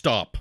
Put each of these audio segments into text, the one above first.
stop.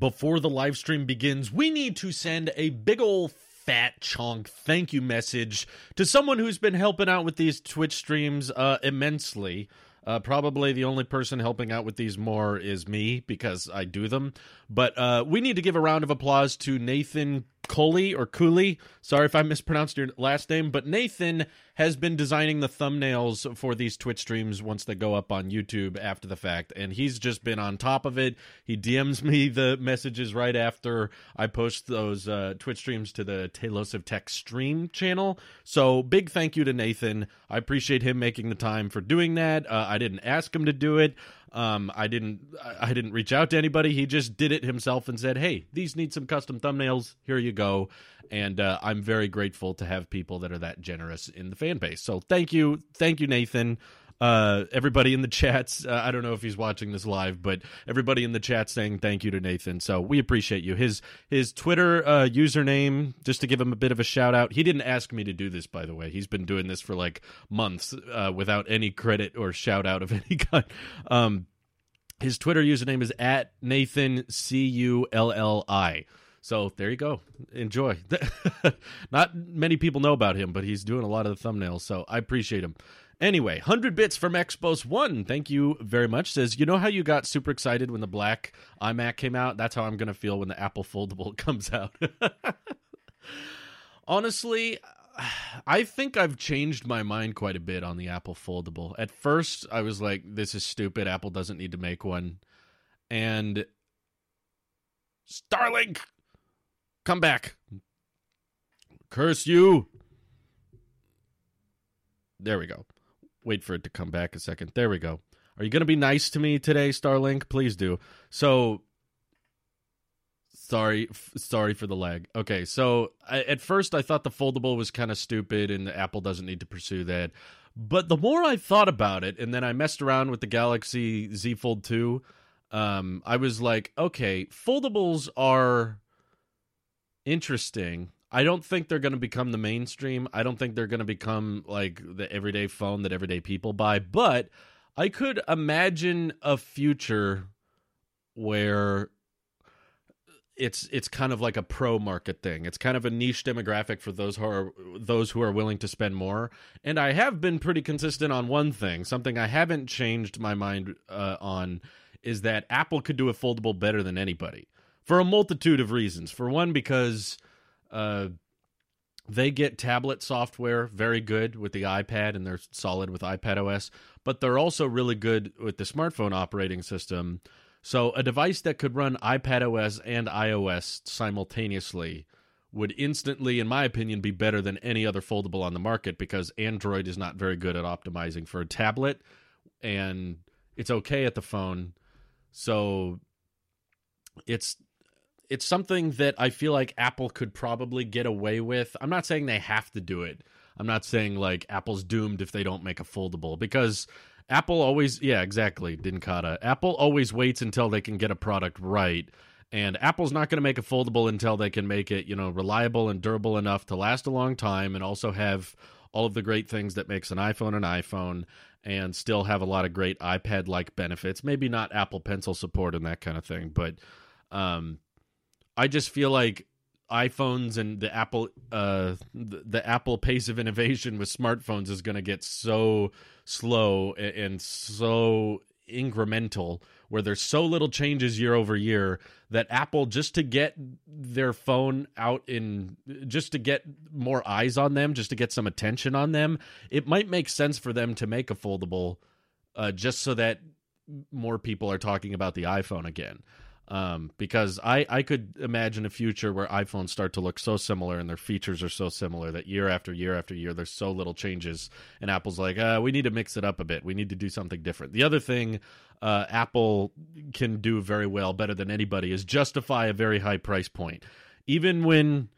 Before the live stream begins, we need to send a big ol' fat chunk thank you message to someone who's been helping out with these Twitch streams uh, immensely. Uh, probably the only person helping out with these more is me because I do them. But uh, we need to give a round of applause to Nathan Coley or Cooley. Sorry if I mispronounced your last name, but Nathan has been designing the thumbnails for these Twitch streams once they go up on YouTube after the fact, and he's just been on top of it. He DMs me the messages right after I post those uh, Twitch streams to the Talos of Tech stream channel. So big thank you to Nathan. I appreciate him making the time for doing that. Uh, I didn't ask him to do it. Um, I didn't I didn't reach out to anybody. He just did it himself and said, "Hey, these need some custom thumbnails. Here you go." And uh, I'm very grateful to have people that are that generous in the fan base. So thank you, thank you, Nathan. Uh, everybody in the chats. Uh, I don't know if he's watching this live, but everybody in the chat saying thank you to Nathan. So we appreciate you. His his Twitter uh, username, just to give him a bit of a shout out. He didn't ask me to do this, by the way. He's been doing this for like months uh, without any credit or shout out of any kind. Um, his Twitter username is at Nathan C U L L I. So there you go. Enjoy. Not many people know about him, but he's doing a lot of the thumbnails, so I appreciate him. Anyway, 100 bits from Expos 1. Thank you very much. Says, you know how you got super excited when the black iMac came out? That's how I'm going to feel when the Apple Foldable comes out. Honestly, I think I've changed my mind quite a bit on the Apple Foldable. At first, I was like, this is stupid. Apple doesn't need to make one. And Starlink, come back. Curse you. There we go. Wait for it to come back a second. There we go. Are you going to be nice to me today, Starlink? Please do. So, sorry, f- sorry for the lag. Okay, so I, at first I thought the foldable was kind of stupid, and Apple doesn't need to pursue that. But the more I thought about it, and then I messed around with the Galaxy Z Fold 2, um, I was like, okay, foldables are interesting. I don't think they're going to become the mainstream. I don't think they're going to become like the everyday phone that everyday people buy, but I could imagine a future where it's it's kind of like a pro market thing. It's kind of a niche demographic for those who are those who are willing to spend more. And I have been pretty consistent on one thing. Something I haven't changed my mind uh, on is that Apple could do a foldable better than anybody for a multitude of reasons. For one, because uh, they get tablet software very good with the iPad and they're solid with iPad OS, but they're also really good with the smartphone operating system. So a device that could run iPad OS and iOS simultaneously would instantly, in my opinion, be better than any other foldable on the market because Android is not very good at optimizing for a tablet and it's okay at the phone. So it's it's something that I feel like Apple could probably get away with. I'm not saying they have to do it. I'm not saying like Apple's doomed if they don't make a foldable because Apple always yeah, exactly, Dinkata. Apple always waits until they can get a product right. And Apple's not going to make a foldable until they can make it, you know, reliable and durable enough to last a long time and also have all of the great things that makes an iPhone an iPhone and still have a lot of great iPad like benefits. Maybe not Apple Pencil support and that kind of thing, but um I just feel like iPhones and the Apple uh the, the Apple pace of innovation with smartphones is going to get so slow and, and so incremental where there's so little changes year over year that Apple just to get their phone out in just to get more eyes on them, just to get some attention on them, it might make sense for them to make a foldable uh, just so that more people are talking about the iPhone again um, because I, I could imagine a future where iPhones start to look so similar and their features are so similar that year after year after year there's so little changes and Apple's like uh, we need to mix it up a bit. We need to do something different. The other thing uh, Apple can do very well better than anybody is justify a very high price point. Even when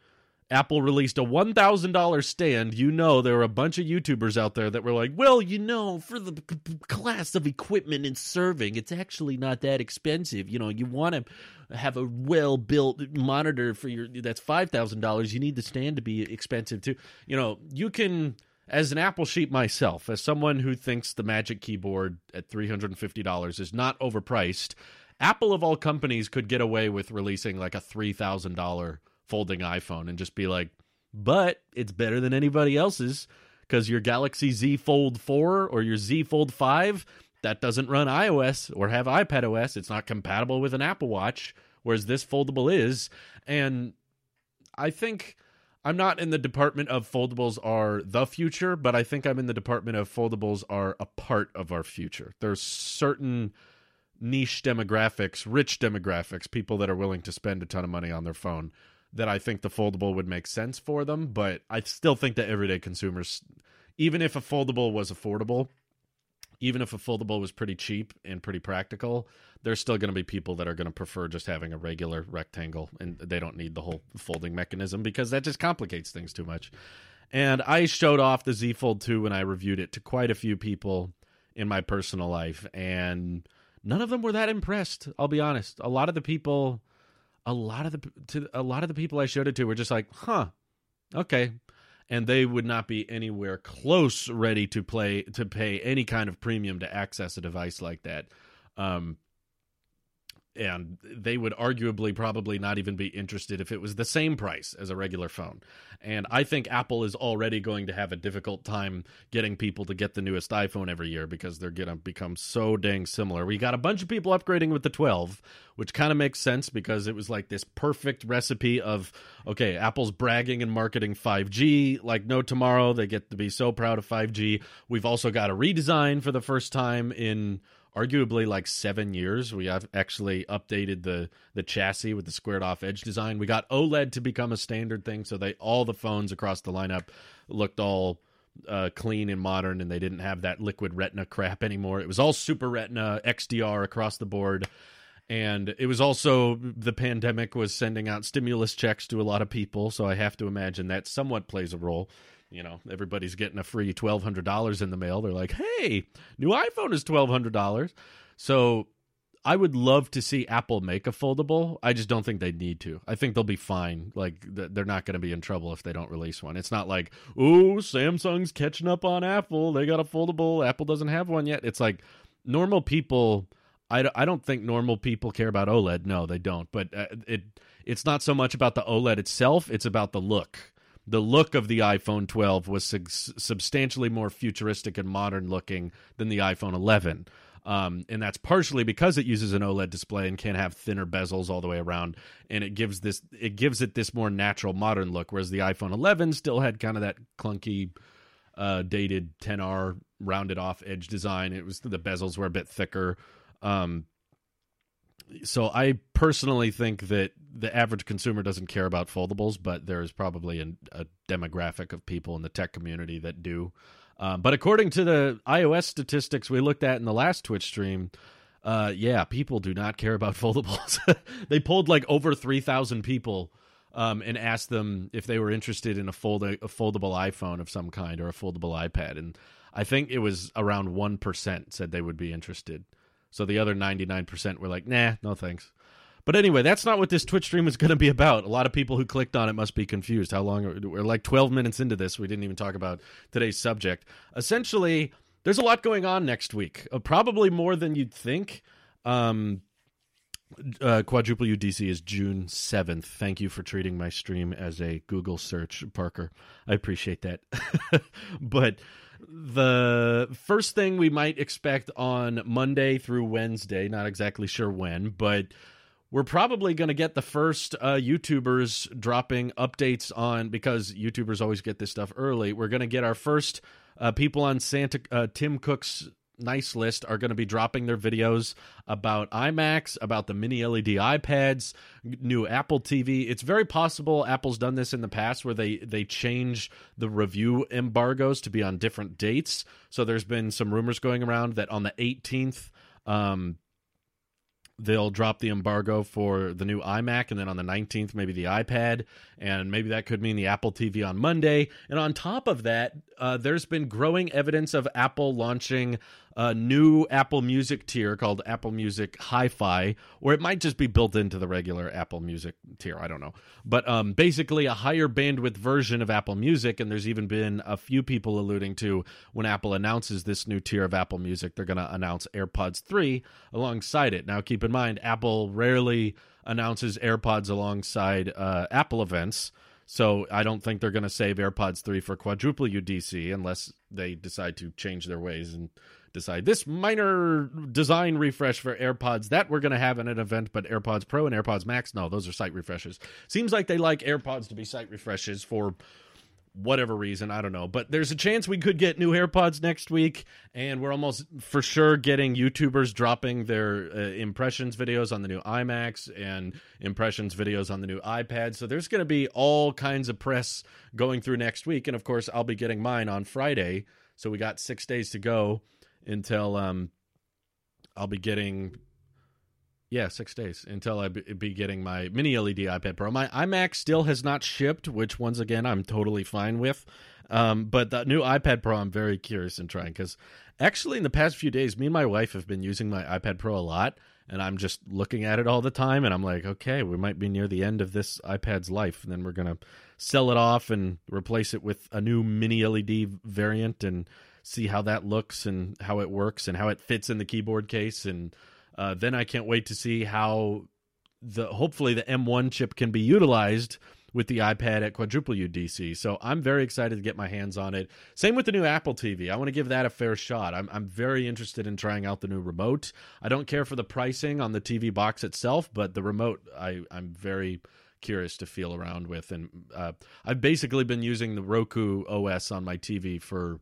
Apple released a $1,000 stand, you know there were a bunch of YouTubers out there that were like, well, you know, for the class of equipment and serving, it's actually not that expensive. You know, you want to have a well built monitor for your that's $5,000. You need the stand to be expensive too. You know, you can as an Apple sheep myself, as someone who thinks the Magic Keyboard at $350 is not overpriced, Apple of all companies could get away with releasing like a $3,000 folding iPhone and just be like, but it's better than anybody else's because your Galaxy Z Fold 4 or your Z Fold 5 that doesn't run iOS or have iPad OS. It's not compatible with an Apple Watch, whereas this foldable is. And I think I'm not in the department of foldables are the future, but I think I'm in the department of foldables are a part of our future. There's certain niche demographics, rich demographics, people that are willing to spend a ton of money on their phone that I think the foldable would make sense for them, but I still think that everyday consumers even if a foldable was affordable, even if a foldable was pretty cheap and pretty practical, there's still going to be people that are going to prefer just having a regular rectangle and they don't need the whole folding mechanism because that just complicates things too much. And I showed off the Z Fold 2 when I reviewed it to quite a few people in my personal life and none of them were that impressed, I'll be honest. A lot of the people a lot of the to a lot of the people I showed it to were just like, "Huh. Okay and they would not be anywhere close ready to play to pay any kind of premium to access a device like that. Um, and they would arguably probably not even be interested if it was the same price as a regular phone. And I think Apple is already going to have a difficult time getting people to get the newest iPhone every year because they're going to become so dang similar. We got a bunch of people upgrading with the 12, which kind of makes sense because it was like this perfect recipe of okay, Apple's bragging and marketing 5G like no tomorrow. They get to be so proud of 5G. We've also got a redesign for the first time in arguably like seven years. We have actually updated the the chassis with the squared off edge design. We got OLED to become a standard thing, so they all the phones across the lineup looked all uh, clean and modern, and they didn't have that liquid retina crap anymore. It was all super retina XDR across the board. And it was also the pandemic was sending out stimulus checks to a lot of people, so I have to imagine that somewhat plays a role you know everybody's getting a free $1200 in the mail. They're like hey new iphone is $1200 so i would love to see apple make a foldable. I just don't think they need to. I think they'll be fine. Like they're not going to be in trouble if they don't release one. It's not like oh samsung's catching up on apple. They got a foldable. Apple doesn't have one yet. It's like normal people I, I don't think normal people care about oled no they don't. But uh, it it's not so much about the oled itself. It's about the look the look of the iPhone 12 was su- substantially more futuristic and modern looking than the iPhone 11. Um, and that's partially because it uses an OLED display and can have thinner bezels all the way around, and it gives this it gives it this more natural modern look. Whereas the iPhone 11 still had kind of that clunky, uh, dated 10R rounded off edge design. It was the bezels were a bit thicker. Um, so I personally think that the average consumer doesn't care about foldables, but there is probably an, a demographic of people in the tech community that do. Um, but according to the iOS statistics we looked at in the last Twitch stream, uh, yeah, people do not care about foldables. they pulled like over three thousand people um, and asked them if they were interested in a fold a foldable iPhone of some kind or a foldable iPad, and I think it was around one percent said they would be interested. So the other 99% were like, nah, no thanks. But anyway, that's not what this Twitch stream is going to be about. A lot of people who clicked on it must be confused. How long? We're like 12 minutes into this. We didn't even talk about today's subject. Essentially, there's a lot going on next week, uh, probably more than you'd think. Um, uh, quadruple UDC is June 7th. Thank you for treating my stream as a Google search, Parker. I appreciate that. but the first thing we might expect on Monday through Wednesday, not exactly sure when, but we're probably going to get the first uh, YouTubers dropping updates on because YouTubers always get this stuff early. We're going to get our first uh, people on Santa uh, Tim Cook's nice list are going to be dropping their videos about iMacs, about the mini LED iPads, new Apple TV. It's very possible Apple's done this in the past where they they change the review embargoes to be on different dates. So there's been some rumors going around that on the 18th um, they'll drop the embargo for the new iMac, and then on the 19th, maybe the iPad, and maybe that could mean the Apple TV on Monday. And on top of that, uh, there's been growing evidence of Apple launching a new Apple Music tier called Apple Music Hi-Fi, or it might just be built into the regular Apple Music tier. I don't know, but um, basically a higher bandwidth version of Apple Music. And there's even been a few people alluding to when Apple announces this new tier of Apple Music, they're going to announce AirPods three alongside it. Now, keep in mind, Apple rarely announces AirPods alongside uh, Apple events. So I don't think they're going to save AirPods 3 for quadruple UDC unless they decide to change their ways and decide. This minor design refresh for AirPods that we're going to have in an event, but AirPods Pro and AirPods Max, no, those are site refreshes. Seems like they like AirPods to be site refreshes for whatever reason i don't know. But there's a chance we could get new airpods next week and we're almost for sure getting youtubers dropping their uh, impressions videos on the new imacs and impressions videos on the new ipad so there's going to be all kinds of press going through next week. And of course i'll be getting mine on friday. So we got six days to go until um i'll be getting yeah, six days until I be getting my mini LED iPad Pro. My iMac still has not shipped, which once again I'm totally fine with. Um, but the new iPad Pro, I'm very curious in trying because actually in the past few days, me and my wife have been using my iPad Pro a lot, and I'm just looking at it all the time, and I'm like, okay, we might be near the end of this iPad's life, and then we're gonna sell it off and replace it with a new mini LED variant and see how that looks and how it works and how it fits in the keyboard case and uh, then I can't wait to see how the hopefully the M1 chip can be utilized with the iPad at quadruple UDC. So I'm very excited to get my hands on it. Same with the new Apple TV. I want to give that a fair shot. I'm I'm very interested in trying out the new remote. I don't care for the pricing on the TV box itself, but the remote I I'm very curious to feel around with and uh, I've basically been using the Roku OS on my TV for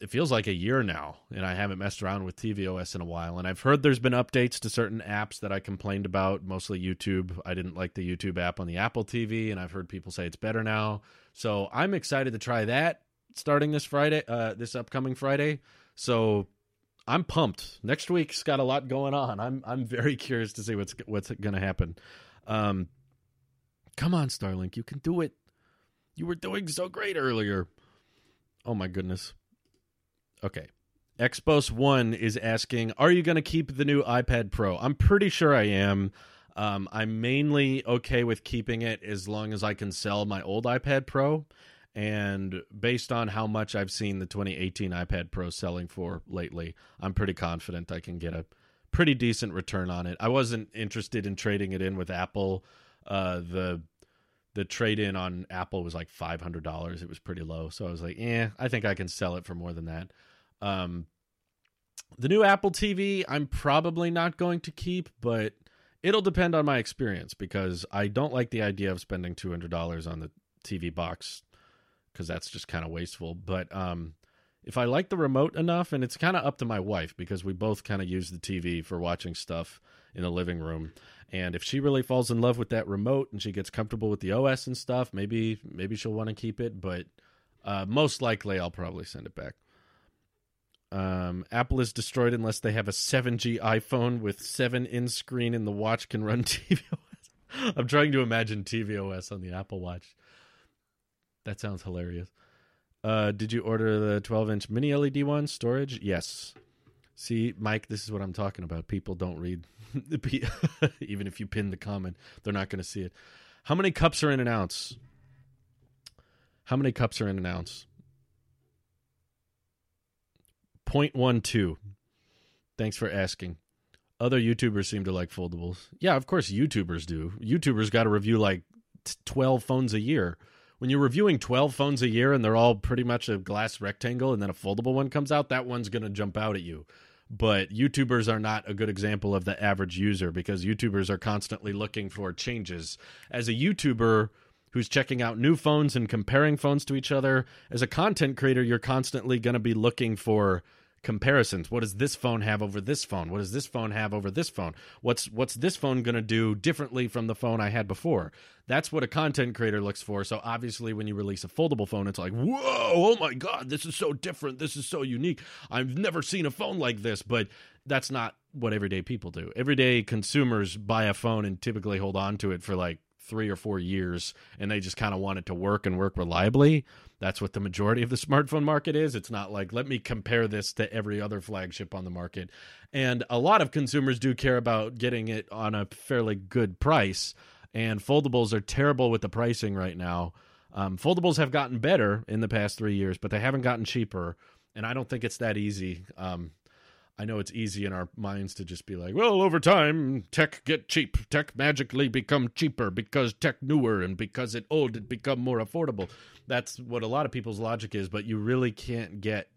it feels like a year now, and I haven't messed around with tvOS in a while. And I've heard there's been updates to certain apps that I complained about, mostly YouTube. I didn't like the YouTube app on the Apple TV, and I've heard people say it's better now. So I'm excited to try that starting this Friday, uh, this upcoming Friday. So I'm pumped. Next week's got a lot going on. I'm I'm very curious to see what's what's going to happen. Um, come on, Starlink, you can do it. You were doing so great earlier. Oh my goodness. Okay. Expos One is asking, "Are you going to keep the new iPad Pro?" I'm pretty sure I am. Um, I'm mainly okay with keeping it as long as I can sell my old iPad Pro. And based on how much I've seen the 2018 iPad Pro selling for lately, I'm pretty confident I can get a pretty decent return on it. I wasn't interested in trading it in with Apple. Uh, the the trade in on Apple was like five hundred dollars. It was pretty low, so I was like, "Yeah, I think I can sell it for more than that." Um, the new Apple TV, I'm probably not going to keep, but it'll depend on my experience because I don't like the idea of spending two hundred dollars on the TV box because that's just kind of wasteful. But um, if I like the remote enough, and it's kind of up to my wife because we both kind of use the TV for watching stuff in the living room. And if she really falls in love with that remote and she gets comfortable with the OS and stuff, maybe maybe she'll want to keep it. But uh, most likely, I'll probably send it back. Um, Apple is destroyed unless they have a 7G iPhone with 7 in screen and the watch can run tvOS. I'm trying to imagine tvOS on the Apple Watch. That sounds hilarious. Uh, did you order the 12 inch mini LED one storage? Yes. See, Mike, this is what I'm talking about. People don't read, even if you pin the comment, they're not going to see it. How many cups are in an ounce? How many cups are in an ounce? 0.12. Thanks for asking. Other YouTubers seem to like foldables. Yeah, of course YouTubers do. YouTubers got to review like 12 phones a year. When you're reviewing 12 phones a year and they're all pretty much a glass rectangle and then a foldable one comes out, that one's going to jump out at you. But YouTubers are not a good example of the average user because YouTubers are constantly looking for changes. As a YouTuber, who's checking out new phones and comparing phones to each other. As a content creator, you're constantly going to be looking for comparisons. What does this phone have over this phone? What does this phone have over this phone? What's what's this phone going to do differently from the phone I had before? That's what a content creator looks for. So obviously when you release a foldable phone it's like, "Whoa, oh my god, this is so different. This is so unique. I've never seen a phone like this." But that's not what everyday people do. Everyday consumers buy a phone and typically hold on to it for like three or four years and they just kind of want it to work and work reliably. That's what the majority of the smartphone market is. It's not like, let me compare this to every other flagship on the market. And a lot of consumers do care about getting it on a fairly good price. And foldables are terrible with the pricing right now. Um, foldables have gotten better in the past three years, but they haven't gotten cheaper. And I don't think it's that easy. Um, I know it's easy in our minds to just be like, well, over time, tech get cheap. Tech magically become cheaper because tech newer and because it old, it become more affordable. That's what a lot of people's logic is, but you really can't get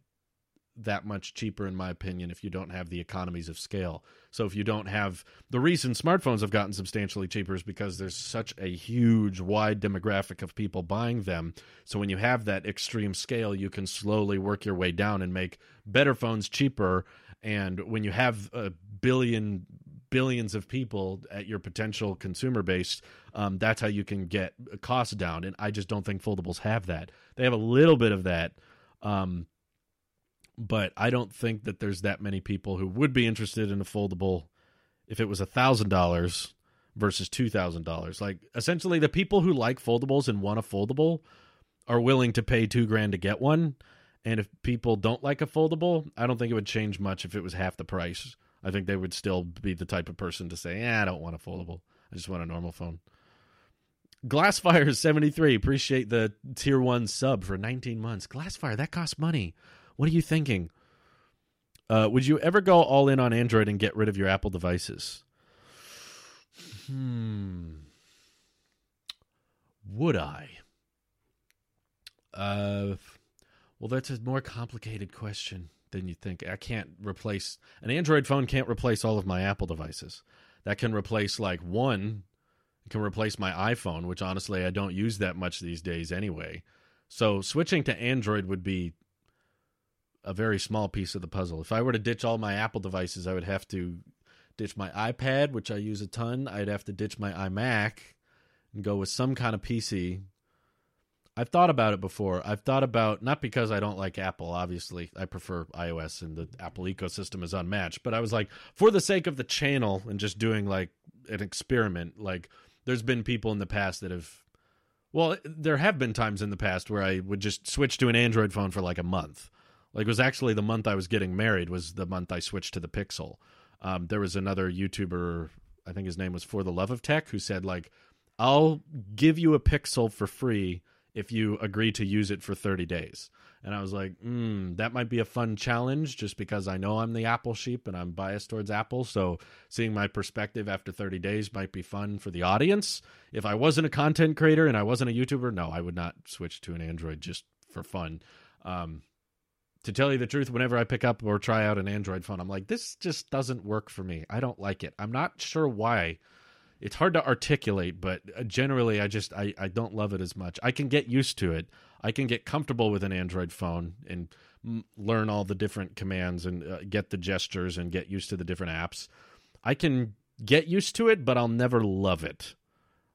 that much cheaper, in my opinion, if you don't have the economies of scale. So if you don't have the reason smartphones have gotten substantially cheaper is because there's such a huge, wide demographic of people buying them. So when you have that extreme scale, you can slowly work your way down and make better phones cheaper and when you have a billion billions of people at your potential consumer base, um, that's how you can get costs down. And I just don't think foldables have that. They have a little bit of that, um, but I don't think that there's that many people who would be interested in a foldable if it was a thousand dollars versus two thousand dollars. Like essentially, the people who like foldables and want a foldable are willing to pay two grand to get one and if people don't like a foldable, I don't think it would change much if it was half the price. I think they would still be the type of person to say, "Yeah, I don't want a foldable. I just want a normal phone." Glassfire 73, appreciate the tier 1 sub for 19 months. Glassfire, that costs money. What are you thinking? Uh, would you ever go all in on Android and get rid of your Apple devices? Hmm. Would I? Uh well, that's a more complicated question than you think. I can't replace an Android phone can't replace all of my Apple devices. That can replace like one can replace my iPhone, which honestly I don't use that much these days anyway. So switching to Android would be a very small piece of the puzzle. If I were to ditch all my Apple devices, I would have to ditch my iPad, which I use a ton. I'd have to ditch my iMac and go with some kind of PC I've thought about it before. I've thought about not because I don't like Apple, obviously. I prefer iOS and the Apple ecosystem is unmatched, but I was like for the sake of the channel and just doing like an experiment, like there's been people in the past that have well, there have been times in the past where I would just switch to an Android phone for like a month. Like it was actually the month I was getting married was the month I switched to the Pixel. Um, there was another YouTuber, I think his name was For the Love of Tech, who said like, "I'll give you a Pixel for free if you agree to use it for 30 days. And I was like, mm, that might be a fun challenge just because I know I'm the Apple sheep and I'm biased towards Apple. So seeing my perspective after 30 days might be fun for the audience. If I wasn't a content creator and I wasn't a YouTuber, no, I would not switch to an Android just for fun. Um, to tell you the truth, whenever I pick up or try out an Android phone, I'm like, this just doesn't work for me. I don't like it. I'm not sure why it's hard to articulate, but uh, generally, I just I, I don't love it as much. I can get used to it. I can get comfortable with an Android phone and m- learn all the different commands and uh, get the gestures and get used to the different apps. I can get used to it, but I'll never love it.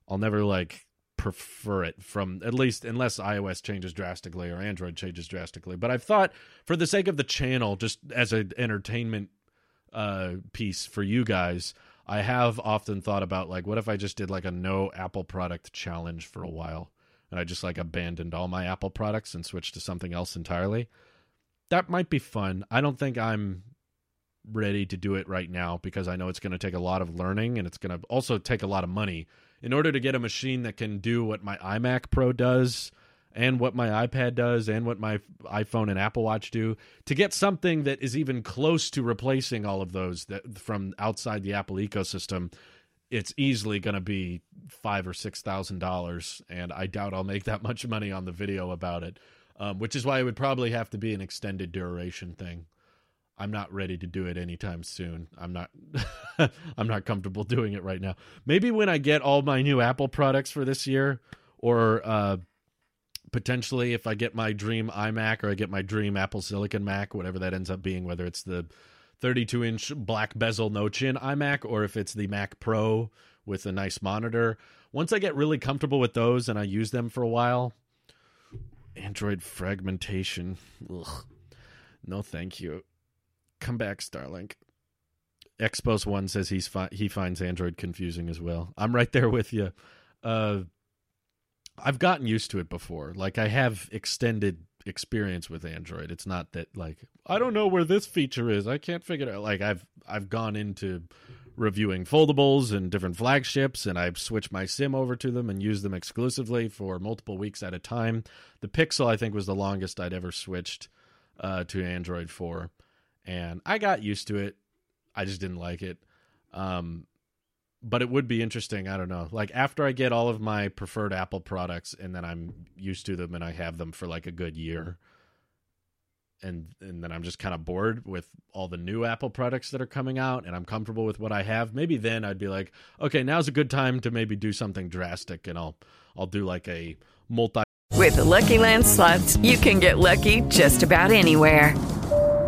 I'll never like prefer it from at least unless iOS changes drastically or Android changes drastically. But I've thought for the sake of the channel, just as an entertainment uh, piece for you guys, I have often thought about like, what if I just did like a no Apple product challenge for a while, and I just like abandoned all my Apple products and switched to something else entirely. That might be fun. I don't think I'm ready to do it right now because I know it's going to take a lot of learning and it's going to also take a lot of money in order to get a machine that can do what my iMac Pro does and what my iPad does and what my iPhone and Apple Watch do to get something that is even close to replacing all of those that from outside the Apple ecosystem it's easily going to be five or six thousand dollars and I doubt I'll make that much money on the video about it um, which is why it would probably have to be an extended duration thing I'm not ready to do it anytime soon. I'm not I'm not comfortable doing it right now. Maybe when I get all my new Apple products for this year or uh, potentially if I get my dream iMac or I get my dream Apple Silicon Mac, whatever that ends up being, whether it's the 32 inch black bezel no chin iMac or if it's the Mac Pro with a nice monitor. Once I get really comfortable with those and I use them for a while, Android fragmentation. Ugh. No, thank you. Come back, Starlink. Expos One says he's fi- he finds Android confusing as well. I'm right there with you. uh, I've gotten used to it before. Like I have extended experience with Android. It's not that like I don't know where this feature is. I can't figure it out. Like I've I've gone into reviewing foldables and different flagships and I've switched my sim over to them and used them exclusively for multiple weeks at a time. The Pixel I think was the longest I'd ever switched uh, to Android for and I got used to it. I just didn't like it. Um, but it would be interesting. I don't know. Like after I get all of my preferred Apple products and then I'm used to them and I have them for like a good year, and and then I'm just kind of bored with all the new Apple products that are coming out and I'm comfortable with what I have. Maybe then I'd be like, okay, now's a good time to maybe do something drastic and I'll I'll do like a multi. With the Lucky Land slots, you can get lucky just about anywhere.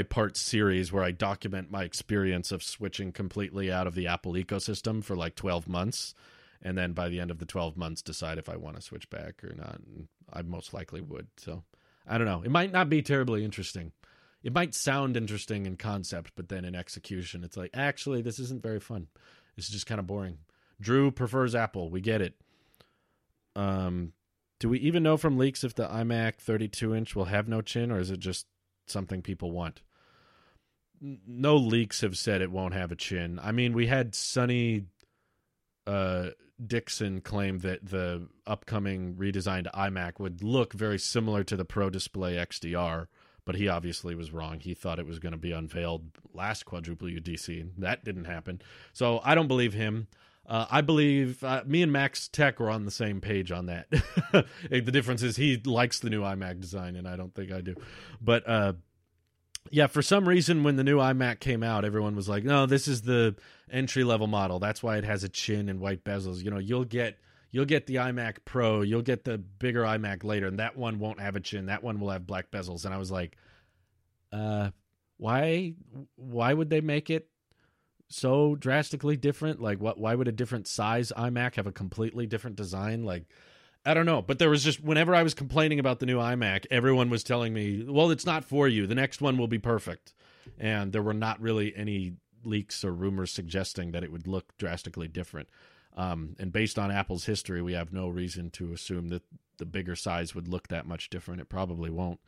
Part series where I document my experience of switching completely out of the Apple ecosystem for like 12 months. And then by the end of the 12 months, decide if I want to switch back or not. And I most likely would. So I don't know. It might not be terribly interesting. It might sound interesting in concept, but then in execution, it's like, actually, this isn't very fun. This is just kind of boring. Drew prefers Apple. We get it. Um, do we even know from leaks if the iMac 32 inch will have no chin, or is it just something people want? No leaks have said it won't have a chin. I mean, we had Sonny uh, Dickson claim that the upcoming redesigned iMac would look very similar to the Pro Display XDR, but he obviously was wrong. He thought it was going to be unveiled last quadruple UDC. That didn't happen. So I don't believe him. Uh, I believe uh, me and Max Tech are on the same page on that. the difference is he likes the new iMac design, and I don't think I do. But uh, yeah, for some reason, when the new iMac came out, everyone was like, "No, this is the entry level model. That's why it has a chin and white bezels. You know, you'll get." You'll get the iMac Pro, you'll get the bigger iMac later, and that one won't have a chin. That one will have black bezels. And I was like, uh, why why would they make it so drastically different? Like, what? Why would a different size iMac have a completely different design? Like, I don't know. But there was just whenever I was complaining about the new iMac, everyone was telling me, "Well, it's not for you. The next one will be perfect." And there were not really any leaks or rumors suggesting that it would look drastically different. Um, and based on Apple's history, we have no reason to assume that the bigger size would look that much different. It probably won't.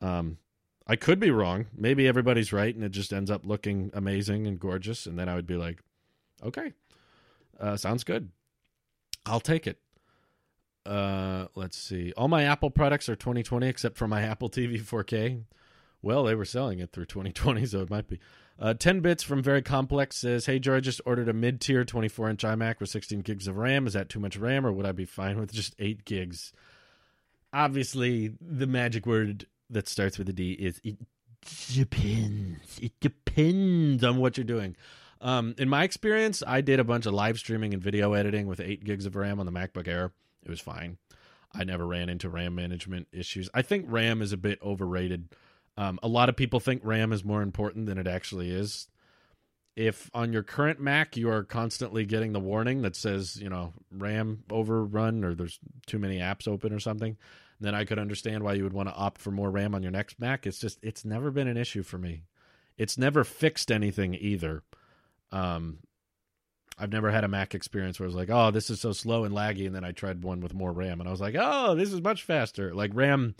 Um, I could be wrong. Maybe everybody's right, and it just ends up looking amazing and gorgeous. And then I would be like, okay, uh, sounds good. I'll take it. Uh, let's see. All my Apple products are 2020 except for my Apple TV 4K. Well, they were selling it through 2020, so it might be. Uh, 10 bits from Very Complex says, Hey, I just ordered a mid tier 24 inch iMac with 16 gigs of RAM. Is that too much RAM, or would I be fine with just 8 gigs? Obviously, the magic word that starts with a D is it depends. It depends on what you're doing. Um, in my experience, I did a bunch of live streaming and video editing with 8 gigs of RAM on the MacBook Air. It was fine. I never ran into RAM management issues. I think RAM is a bit overrated. Um, a lot of people think RAM is more important than it actually is. If on your current Mac you are constantly getting the warning that says, you know, RAM overrun or there's too many apps open or something, then I could understand why you would want to opt for more RAM on your next Mac. It's just, it's never been an issue for me. It's never fixed anything either. Um, I've never had a Mac experience where I was like, oh, this is so slow and laggy. And then I tried one with more RAM and I was like, oh, this is much faster. Like RAM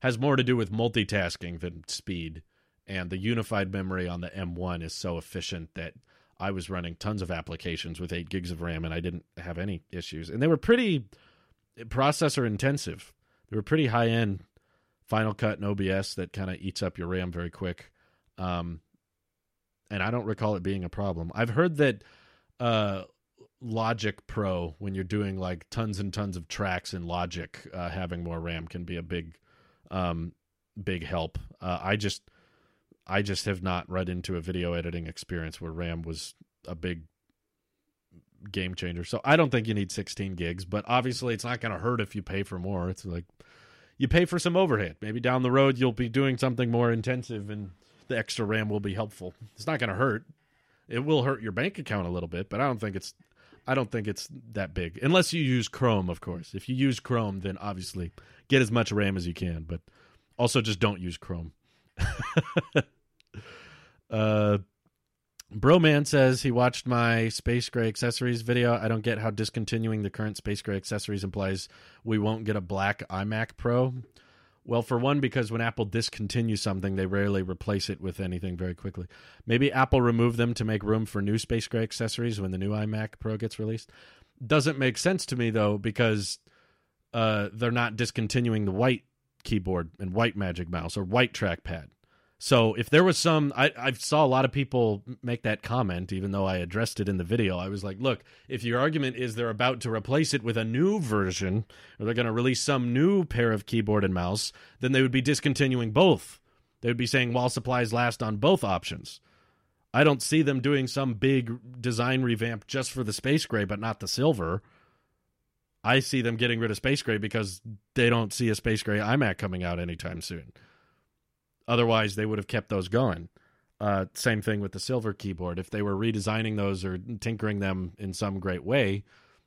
has more to do with multitasking than speed. And the unified memory on the M1 is so efficient that I was running tons of applications with 8 gigs of RAM and I didn't have any issues. And they were pretty processor intensive. They were pretty high end Final Cut and OBS that kind of eats up your RAM very quick. Um, and I don't recall it being a problem. I've heard that uh, Logic Pro, when you're doing like tons and tons of tracks in Logic, uh, having more RAM can be a big, um, big help. Uh, I just, I just have not run into a video editing experience where RAM was a big game changer. So I don't think you need 16 gigs, but obviously it's not going to hurt if you pay for more. It's like you pay for some overhead. Maybe down the road you'll be doing something more intensive and the extra RAM will be helpful. It's not going to hurt. It will hurt your bank account a little bit, but I don't think it's I don't think it's that big. Unless you use Chrome, of course. If you use Chrome, then obviously get as much RAM as you can, but also just don't use Chrome. uh Broman says he watched my Space Gray accessories video. I don't get how discontinuing the current Space Gray accessories implies we won't get a black iMac Pro. Well, for one, because when Apple discontinues something, they rarely replace it with anything very quickly. Maybe Apple removed them to make room for new Space Gray accessories when the new iMac Pro gets released. Doesn't make sense to me, though, because uh, they're not discontinuing the white keyboard and white Magic Mouse or white trackpad. So if there was some, I, I saw a lot of people make that comment, even though I addressed it in the video. I was like, look, if your argument is they're about to replace it with a new version, or they're going to release some new pair of keyboard and mouse, then they would be discontinuing both. They would be saying while supplies last on both options. I don't see them doing some big design revamp just for the space gray, but not the silver. I see them getting rid of space gray because they don't see a space gray iMac coming out anytime soon. Otherwise, they would have kept those going. Uh, same thing with the silver keyboard. If they were redesigning those or tinkering them in some great way,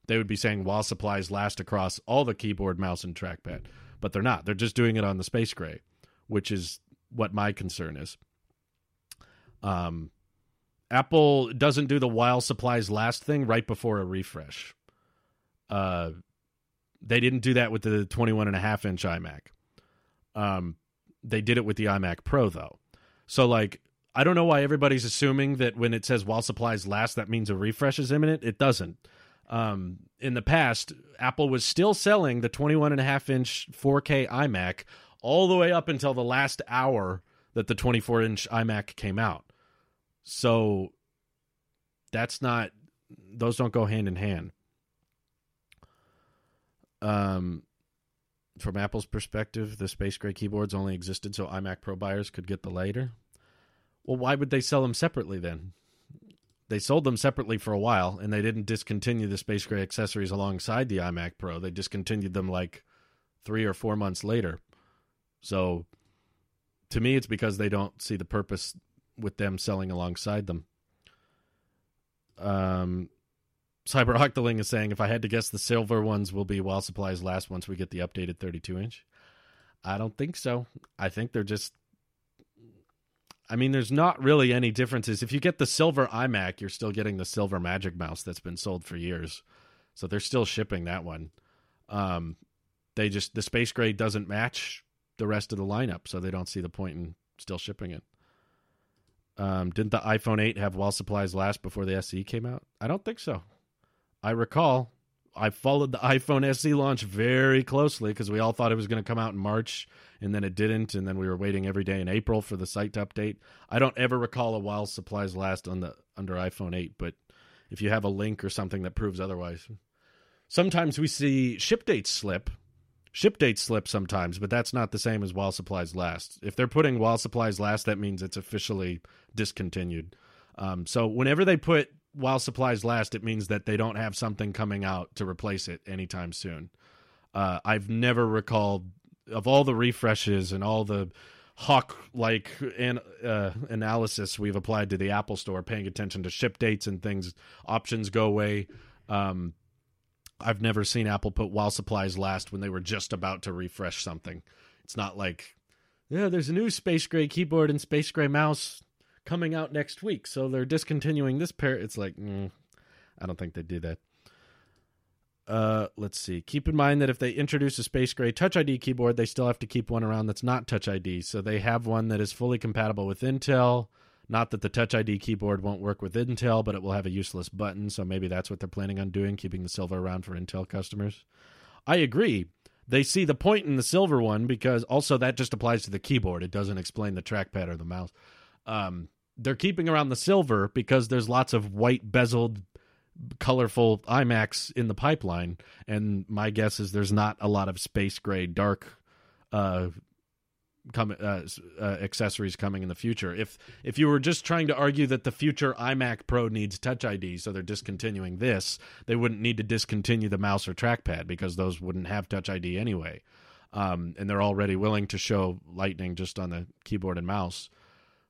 they would be saying while supplies last across all the keyboard, mouse, and trackpad. But they're not. They're just doing it on the Space Gray, which is what my concern is. Um, Apple doesn't do the while supplies last thing right before a refresh. Uh, they didn't do that with the 21 and a half inch iMac. Um, they did it with the iMac Pro though. So like I don't know why everybody's assuming that when it says while supplies last that means a refresh is imminent. It doesn't. Um, in the past, Apple was still selling the 21 and a half inch 4K iMac all the way up until the last hour that the 24 inch iMac came out. So that's not those don't go hand in hand. Um from Apple's perspective, the Space Gray keyboards only existed so iMac Pro buyers could get the later. Well, why would they sell them separately then? They sold them separately for a while, and they didn't discontinue the Space Gray accessories alongside the iMac Pro. They discontinued them like three or four months later. So, to me, it's because they don't see the purpose with them selling alongside them. Um, Cyber Octoling is saying if I had to guess, the silver ones will be while supplies last once we get the updated 32 inch. I don't think so. I think they're just. I mean, there's not really any differences. If you get the silver iMac, you're still getting the silver Magic Mouse that's been sold for years. So they're still shipping that one. Um, they just the space gray doesn't match the rest of the lineup, so they don't see the point in still shipping it. Um, didn't the iPhone 8 have while supplies last before the SE came out? I don't think so. I recall I followed the iPhone SE launch very closely because we all thought it was going to come out in March and then it didn't. And then we were waiting every day in April for the site to update. I don't ever recall a while supplies last on the under iPhone 8, but if you have a link or something that proves otherwise, sometimes we see ship dates slip. Ship dates slip sometimes, but that's not the same as while supplies last. If they're putting while supplies last, that means it's officially discontinued. Um, so whenever they put while supplies last, it means that they don't have something coming out to replace it anytime soon. Uh, I've never recalled of all the refreshes and all the hawk like an, uh, analysis we've applied to the Apple Store, paying attention to ship dates and things, options go away. Um, I've never seen Apple put while supplies last when they were just about to refresh something. It's not like, yeah, there's a new Space Gray keyboard and Space Gray mouse coming out next week, so they're discontinuing this pair. It's like, mm, I don't think they do that. Uh, let's see. Keep in mind that if they introduce a Space Gray Touch ID keyboard, they still have to keep one around that's not Touch ID. So they have one that is fully compatible with Intel. Not that the Touch ID keyboard won't work with Intel, but it will have a useless button. So maybe that's what they're planning on doing, keeping the silver around for Intel customers. I agree. They see the point in the silver one because also that just applies to the keyboard. It doesn't explain the trackpad or the mouse. Um, they're keeping around the silver because there's lots of white bezeled colorful iMacs in the pipeline and my guess is there's not a lot of space gray dark uh, come, uh, uh, accessories coming in the future. If if you were just trying to argue that the future iMac Pro needs Touch ID, so they're discontinuing this, they wouldn't need to discontinue the mouse or trackpad because those wouldn't have Touch ID anyway. um, and they're already willing to show Lightning just on the keyboard and mouse.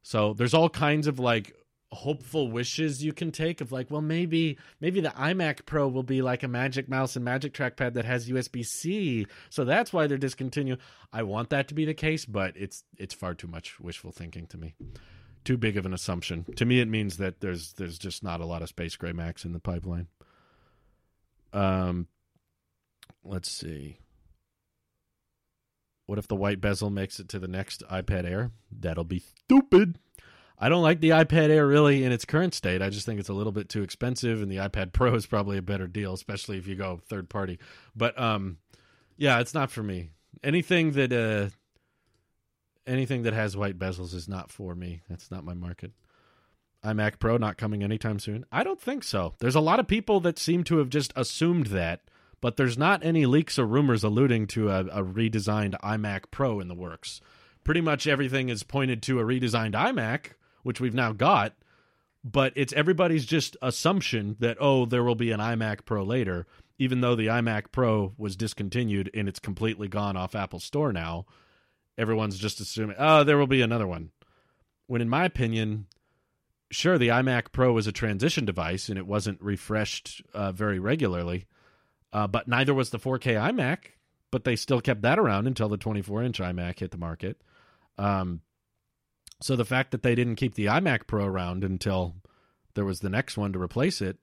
So there's all kinds of like hopeful wishes you can take of like, well, maybe maybe the iMac Pro will be like a Magic Mouse and Magic Trackpad that has USB C, so that's why they're discontinuing. I want that to be the case, but it's it's far too much wishful thinking to me. Too big of an assumption. To me, it means that there's there's just not a lot of Space Gray Macs in the pipeline. Um, let's see. What if the white bezel makes it to the next iPad Air? That'll be stupid. I don't like the iPad Air really in its current state. I just think it's a little bit too expensive, and the iPad Pro is probably a better deal, especially if you go third party. But um, yeah, it's not for me. Anything that uh, anything that has white bezels is not for me. That's not my market. iMac Pro not coming anytime soon. I don't think so. There's a lot of people that seem to have just assumed that, but there's not any leaks or rumors alluding to a, a redesigned iMac Pro in the works. Pretty much everything is pointed to a redesigned iMac which we've now got, but it's everybody's just assumption that oh there will be an iMac Pro later, even though the iMac Pro was discontinued and it's completely gone off Apple Store now. Everyone's just assuming oh there will be another one. When in my opinion, sure the iMac Pro was a transition device and it wasn't refreshed uh, very regularly, uh, but neither was the 4K iMac. But they still kept that around until the 24 inch iMac hit the market. Um, so the fact that they didn't keep the iMac Pro around until there was the next one to replace it,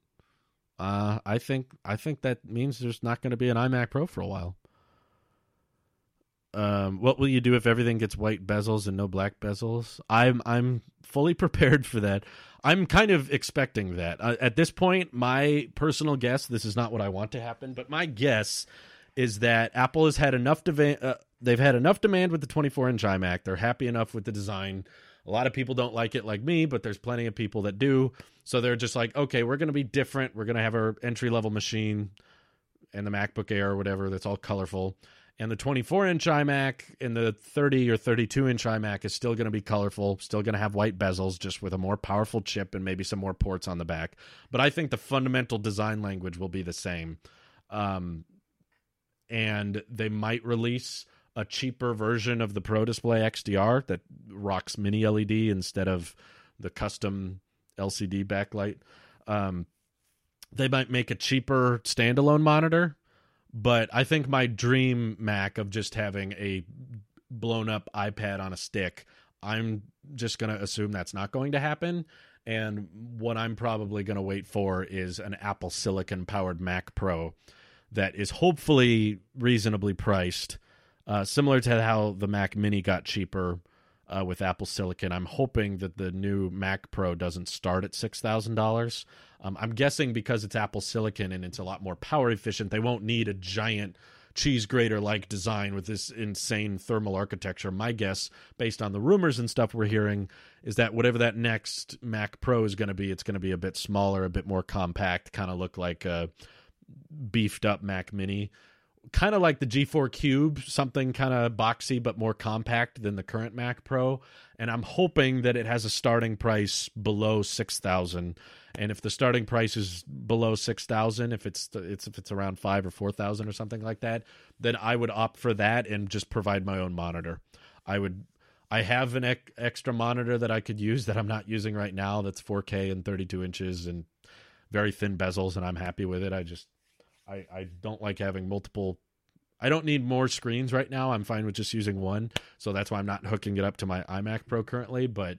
uh, I think I think that means there's not going to be an iMac Pro for a while. Um, what will you do if everything gets white bezels and no black bezels? I'm I'm fully prepared for that. I'm kind of expecting that. Uh, at this point, my personal guess, this is not what I want to happen, but my guess is that Apple has had enough. Uh, they've had enough demand with the 24 inch iMac. They're happy enough with the design a lot of people don't like it like me, but there's plenty of people that do. So they're just like, okay, we're going to be different. We're going to have our entry level machine and the MacBook Air or whatever that's all colorful. And the 24 inch iMac and the 30 or 32 inch iMac is still going to be colorful, still going to have white bezels, just with a more powerful chip and maybe some more ports on the back. But I think the fundamental design language will be the same. Um, and they might release a cheaper version of the Pro Display XDR that rocks mini LED instead of the custom LCD backlight. Um, they might make a cheaper standalone monitor, but I think my dream Mac of just having a blown up iPad on a stick, I'm just going to assume that's not going to happen. And what I'm probably going to wait for is an Apple Silicon powered Mac Pro that is hopefully reasonably priced uh, similar to how the Mac Mini got cheaper uh, with Apple Silicon, I'm hoping that the new Mac Pro doesn't start at six thousand um, dollars. I'm guessing because it's Apple Silicon and it's a lot more power efficient, they won't need a giant cheese grater like design with this insane thermal architecture. My guess, based on the rumors and stuff we're hearing, is that whatever that next Mac Pro is going to be, it's going to be a bit smaller, a bit more compact, kind of look like a beefed up Mac Mini kind of like the G4 Cube, something kind of boxy but more compact than the current Mac Pro. And I'm hoping that it has a starting price below six thousand. And if the starting price is below six thousand, if it's it's if it's around five or four thousand or something like that, then I would opt for that and just provide my own monitor. I would. I have an ec- extra monitor that I could use that I'm not using right now. That's 4K and 32 inches and very thin bezels, and I'm happy with it. I just I, I don't like having multiple I don't need more screens right now. I'm fine with just using one. So that's why I'm not hooking it up to my iMac Pro currently. But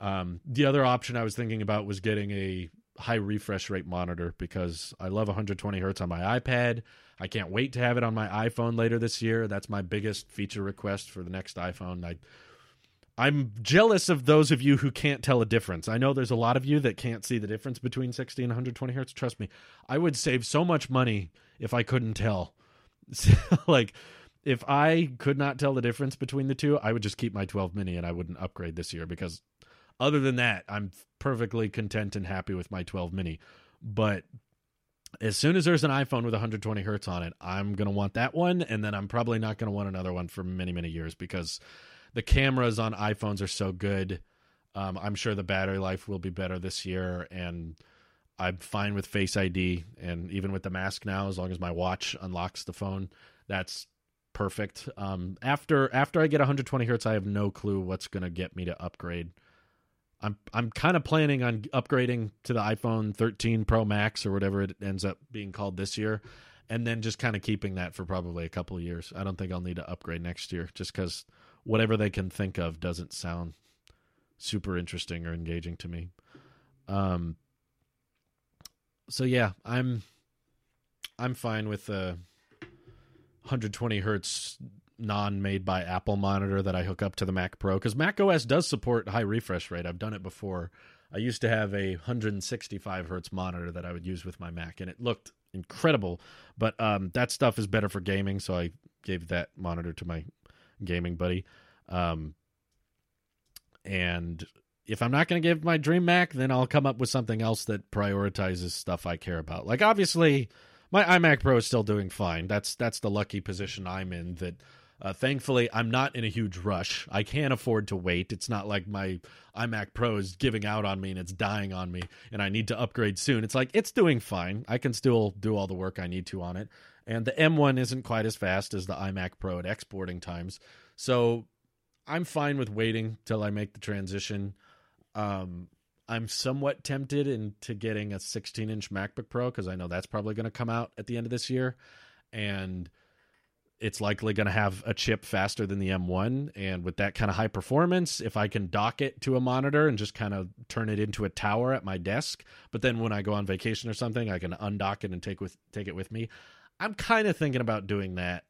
um, the other option I was thinking about was getting a high refresh rate monitor because I love 120 hertz on my iPad. I can't wait to have it on my iPhone later this year. That's my biggest feature request for the next iPhone. I I'm jealous of those of you who can't tell a difference. I know there's a lot of you that can't see the difference between 60 and 120 hertz. Trust me, I would save so much money if I couldn't tell. like, if I could not tell the difference between the two, I would just keep my 12 mini and I wouldn't upgrade this year because, other than that, I'm perfectly content and happy with my 12 mini. But as soon as there's an iPhone with 120 hertz on it, I'm going to want that one. And then I'm probably not going to want another one for many, many years because the cameras on iPhones are so good. Um, I'm sure the battery life will be better this year, and I'm fine with Face ID, and even with the mask now, as long as my watch unlocks the phone, that's perfect. Um, after after I get 120 hertz, I have no clue what's going to get me to upgrade. I'm I'm kind of planning on upgrading to the iPhone 13 Pro Max or whatever it ends up being called this year, and then just kind of keeping that for probably a couple of years. I don't think I'll need to upgrade next year, just because whatever they can think of doesn't sound super interesting or engaging to me. Um. So yeah, I'm I'm fine with the 120 hertz non-made by Apple monitor that I hook up to the Mac Pro because Mac OS does support high refresh rate. I've done it before. I used to have a 165 hertz monitor that I would use with my Mac, and it looked incredible. But um, that stuff is better for gaming, so I gave that monitor to my gaming buddy. Um, and if I'm not going to give my dream Mac, then I'll come up with something else that prioritizes stuff I care about. Like obviously, my iMac Pro is still doing fine. That's that's the lucky position I'm in. That uh, thankfully I'm not in a huge rush. I can afford to wait. It's not like my iMac Pro is giving out on me and it's dying on me, and I need to upgrade soon. It's like it's doing fine. I can still do all the work I need to on it, and the M1 isn't quite as fast as the iMac Pro at exporting times. So I'm fine with waiting till I make the transition. Um, I'm somewhat tempted into getting a 16 inch MacBook Pro because I know that's probably going to come out at the end of this year, and it's likely going to have a chip faster than the M1. And with that kind of high performance, if I can dock it to a monitor and just kind of turn it into a tower at my desk, but then when I go on vacation or something, I can undock it and take with take it with me. I'm kind of thinking about doing that,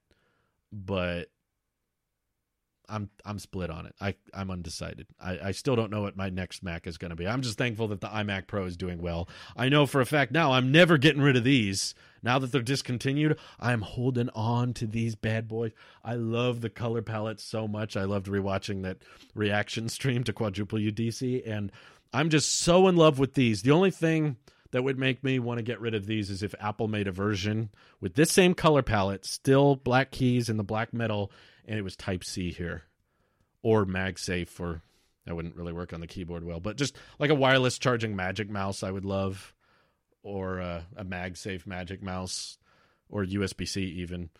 but I'm I'm split on it. I I'm undecided. I, I still don't know what my next Mac is going to be. I'm just thankful that the iMac Pro is doing well. I know for a fact now I'm never getting rid of these. Now that they're discontinued, I'm holding on to these bad boys. I love the color palette so much. I loved rewatching that reaction stream to Quadruple UDC, and I'm just so in love with these. The only thing that would make me want to get rid of these is if Apple made a version with this same color palette, still black keys and the black metal, and it was Type C here, or MagSafe, or that wouldn't really work on the keyboard well, but just like a wireless charging Magic Mouse, I would love, or uh, a MagSafe Magic Mouse, or USB C even.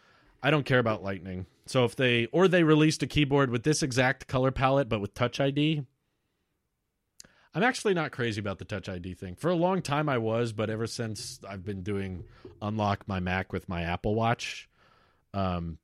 I don't care about Lightning. So if they or they released a keyboard with this exact color palette but with Touch ID, I'm actually not crazy about the Touch ID thing. For a long time I was, but ever since I've been doing unlock my Mac with my Apple Watch, um,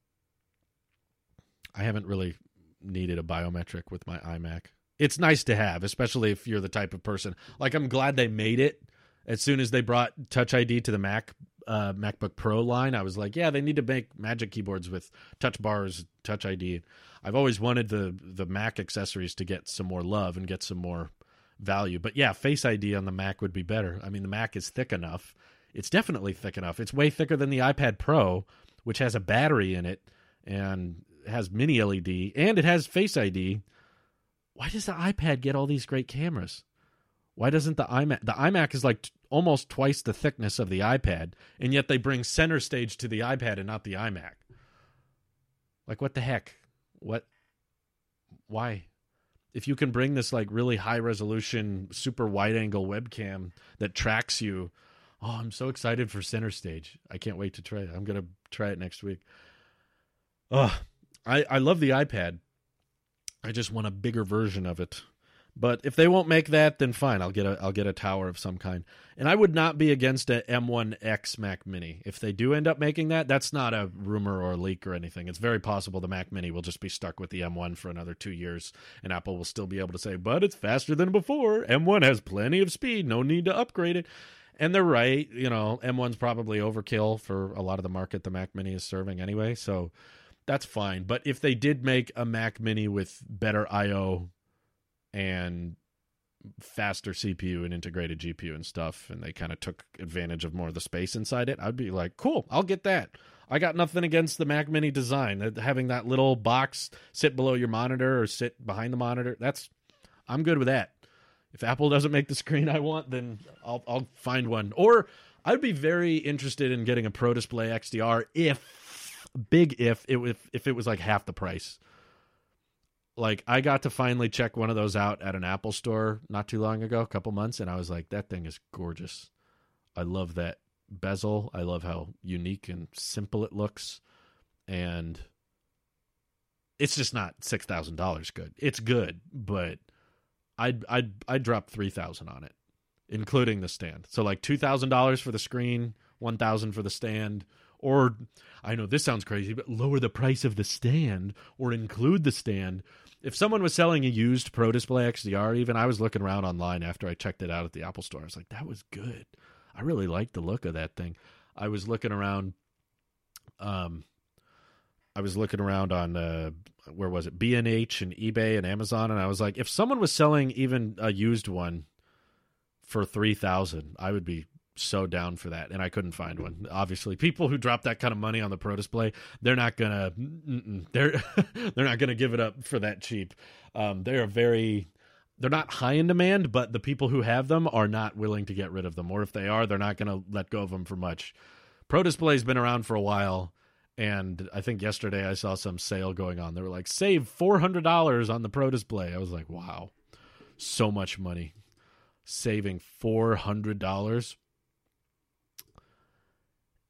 I haven't really needed a biometric with my iMac. It's nice to have, especially if you're the type of person. Like I'm glad they made it as soon as they brought Touch ID to the Mac uh, MacBook Pro line. I was like, yeah, they need to make Magic keyboards with touch bars, Touch ID. I've always wanted the the Mac accessories to get some more love and get some more value. But yeah, Face ID on the Mac would be better. I mean, the Mac is thick enough. It's definitely thick enough. It's way thicker than the iPad Pro, which has a battery in it and has mini LED and it has Face ID. Why does the iPad get all these great cameras? Why doesn't the iMac? The iMac is like t- almost twice the thickness of the iPad, and yet they bring center stage to the iPad and not the iMac. Like what the heck? What? Why? If you can bring this like really high resolution, super wide angle webcam that tracks you, oh, I'm so excited for center stage. I can't wait to try it. I'm gonna try it next week. Oh, I I love the iPad. I just want a bigger version of it. But if they won't make that, then fine. I'll get a I'll get a tower of some kind. And I would not be against a M1X Mac Mini. If they do end up making that, that's not a rumor or a leak or anything. It's very possible the Mac Mini will just be stuck with the M1 for another 2 years and Apple will still be able to say, "But it's faster than before. M1 has plenty of speed. No need to upgrade it." And they're right, you know, M1's probably overkill for a lot of the market the Mac Mini is serving anyway, so that's fine. But if they did make a Mac Mini with better I/O and faster CPU and integrated GPU and stuff, and they kind of took advantage of more of the space inside it, I'd be like, cool, I'll get that. I got nothing against the Mac Mini design. Having that little box sit below your monitor or sit behind the monitor, that's I'm good with that. If Apple doesn't make the screen I want, then I'll I'll find one. Or I'd be very interested in getting a Pro Display XDR if big if it if if it was like half the price like I got to finally check one of those out at an Apple store not too long ago, a couple months, and I was like, that thing is gorgeous. I love that bezel. I love how unique and simple it looks. And it's just not six thousand dollars good. It's good, but I'd I'd I'd drop three thousand on it, including the stand. So like two thousand dollars for the screen, one thousand for the stand, or I know this sounds crazy, but lower the price of the stand or include the stand. If someone was selling a used Pro Display XDR, even I was looking around online after I checked it out at the Apple Store. I was like, that was good. I really liked the look of that thing. I was looking around. Um, I was looking around on uh, where was it B and H and eBay and Amazon, and I was like, if someone was selling even a used one for three thousand, I would be so down for that, and I couldn't find one. Obviously, people who drop that kind of money on the Pro Display, they're not gonna they're they're not gonna give it up for that cheap. Um, they are very they're not high in demand, but the people who have them are not willing to get rid of them, or if they are, they're not gonna let go of them for much. Pro Display's been around for a while. And I think yesterday I saw some sale going on. They were like, save $400 on the Pro Display. I was like, wow, so much money. Saving $400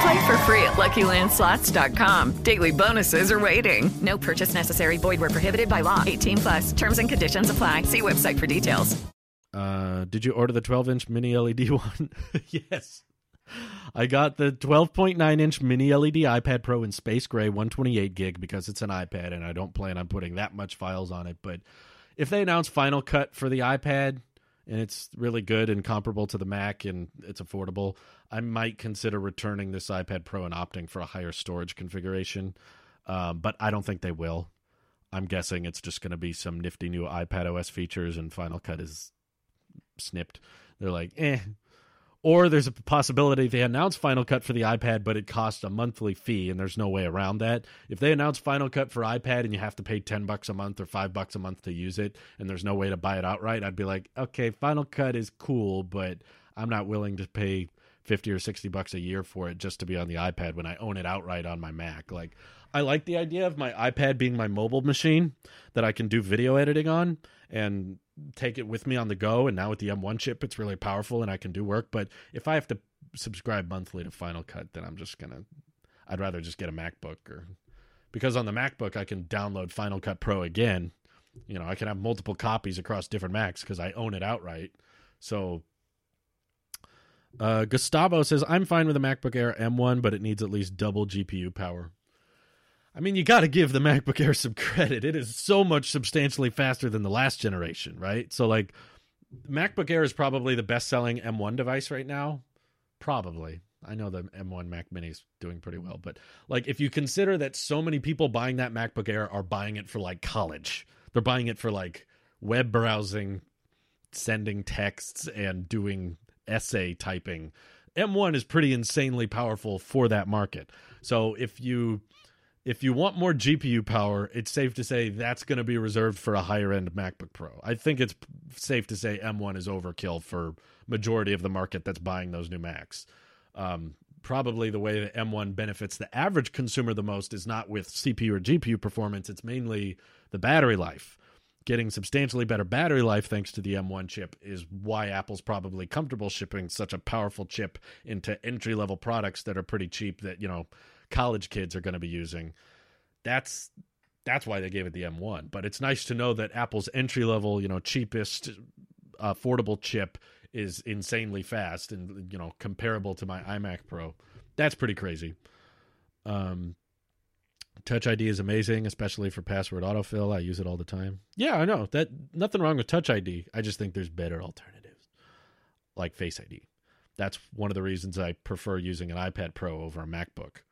Play for free at LuckyLandSlots.com. Daily bonuses are waiting. No purchase necessary. Void where prohibited by law. 18 plus. Terms and conditions apply. See website for details. Uh, did you order the 12-inch mini LED one? yes. I got the 12.9 inch mini LED iPad Pro in space gray 128 gig because it's an iPad and I don't plan on putting that much files on it. But if they announce Final Cut for the iPad, and it's really good and comparable to the Mac and it's affordable, I might consider returning this iPad Pro and opting for a higher storage configuration. Um, but I don't think they will. I'm guessing it's just going to be some nifty new iPad OS features and Final Cut is snipped. They're like, eh, or there's a possibility they announce Final Cut for the iPad, but it costs a monthly fee, and there's no way around that. If they announce Final Cut for iPad and you have to pay ten bucks a month or five bucks a month to use it, and there's no way to buy it outright, I'd be like, okay, Final Cut is cool, but I'm not willing to pay fifty or sixty bucks a year for it just to be on the iPad when I own it outright on my Mac. Like, I like the idea of my iPad being my mobile machine that I can do video editing on, and take it with me on the go. And now with the M1 chip, it's really powerful and I can do work. But if I have to subscribe monthly to Final Cut, then I'm just gonna. I'd rather just get a MacBook or because on the MacBook I can download Final Cut Pro again. You know, I can have multiple copies across different Macs because I own it outright. So uh, Gustavo says, I'm fine with the MacBook Air M1, but it needs at least double GPU power. I mean, you got to give the MacBook Air some credit. It is so much substantially faster than the last generation, right? So, like, MacBook Air is probably the best selling M1 device right now. Probably. I know the M1 Mac Mini is doing pretty well, but like, if you consider that so many people buying that MacBook Air are buying it for like college, they're buying it for like web browsing, sending texts, and doing essay typing. M1 is pretty insanely powerful for that market. So, if you if you want more GPU power, it's safe to say that's going to be reserved for a higher end MacBook Pro. I think it's safe to say M1 is overkill for majority of the market that's buying those new Macs. Um, probably the way that M1 benefits the average consumer the most is not with CPU or GPU performance, it's mainly the battery life. Getting substantially better battery life thanks to the M1 chip is why Apple's probably comfortable shipping such a powerful chip into entry level products that are pretty cheap that, you know, college kids are going to be using. That's that's why they gave it the M1. But it's nice to know that Apple's entry level, you know, cheapest affordable chip is insanely fast and you know comparable to my iMac Pro. That's pretty crazy. Um, Touch ID is amazing, especially for password autofill. I use it all the time. Yeah, I know that nothing wrong with Touch ID. I just think there's better alternatives, like Face ID. That's one of the reasons I prefer using an iPad Pro over a MacBook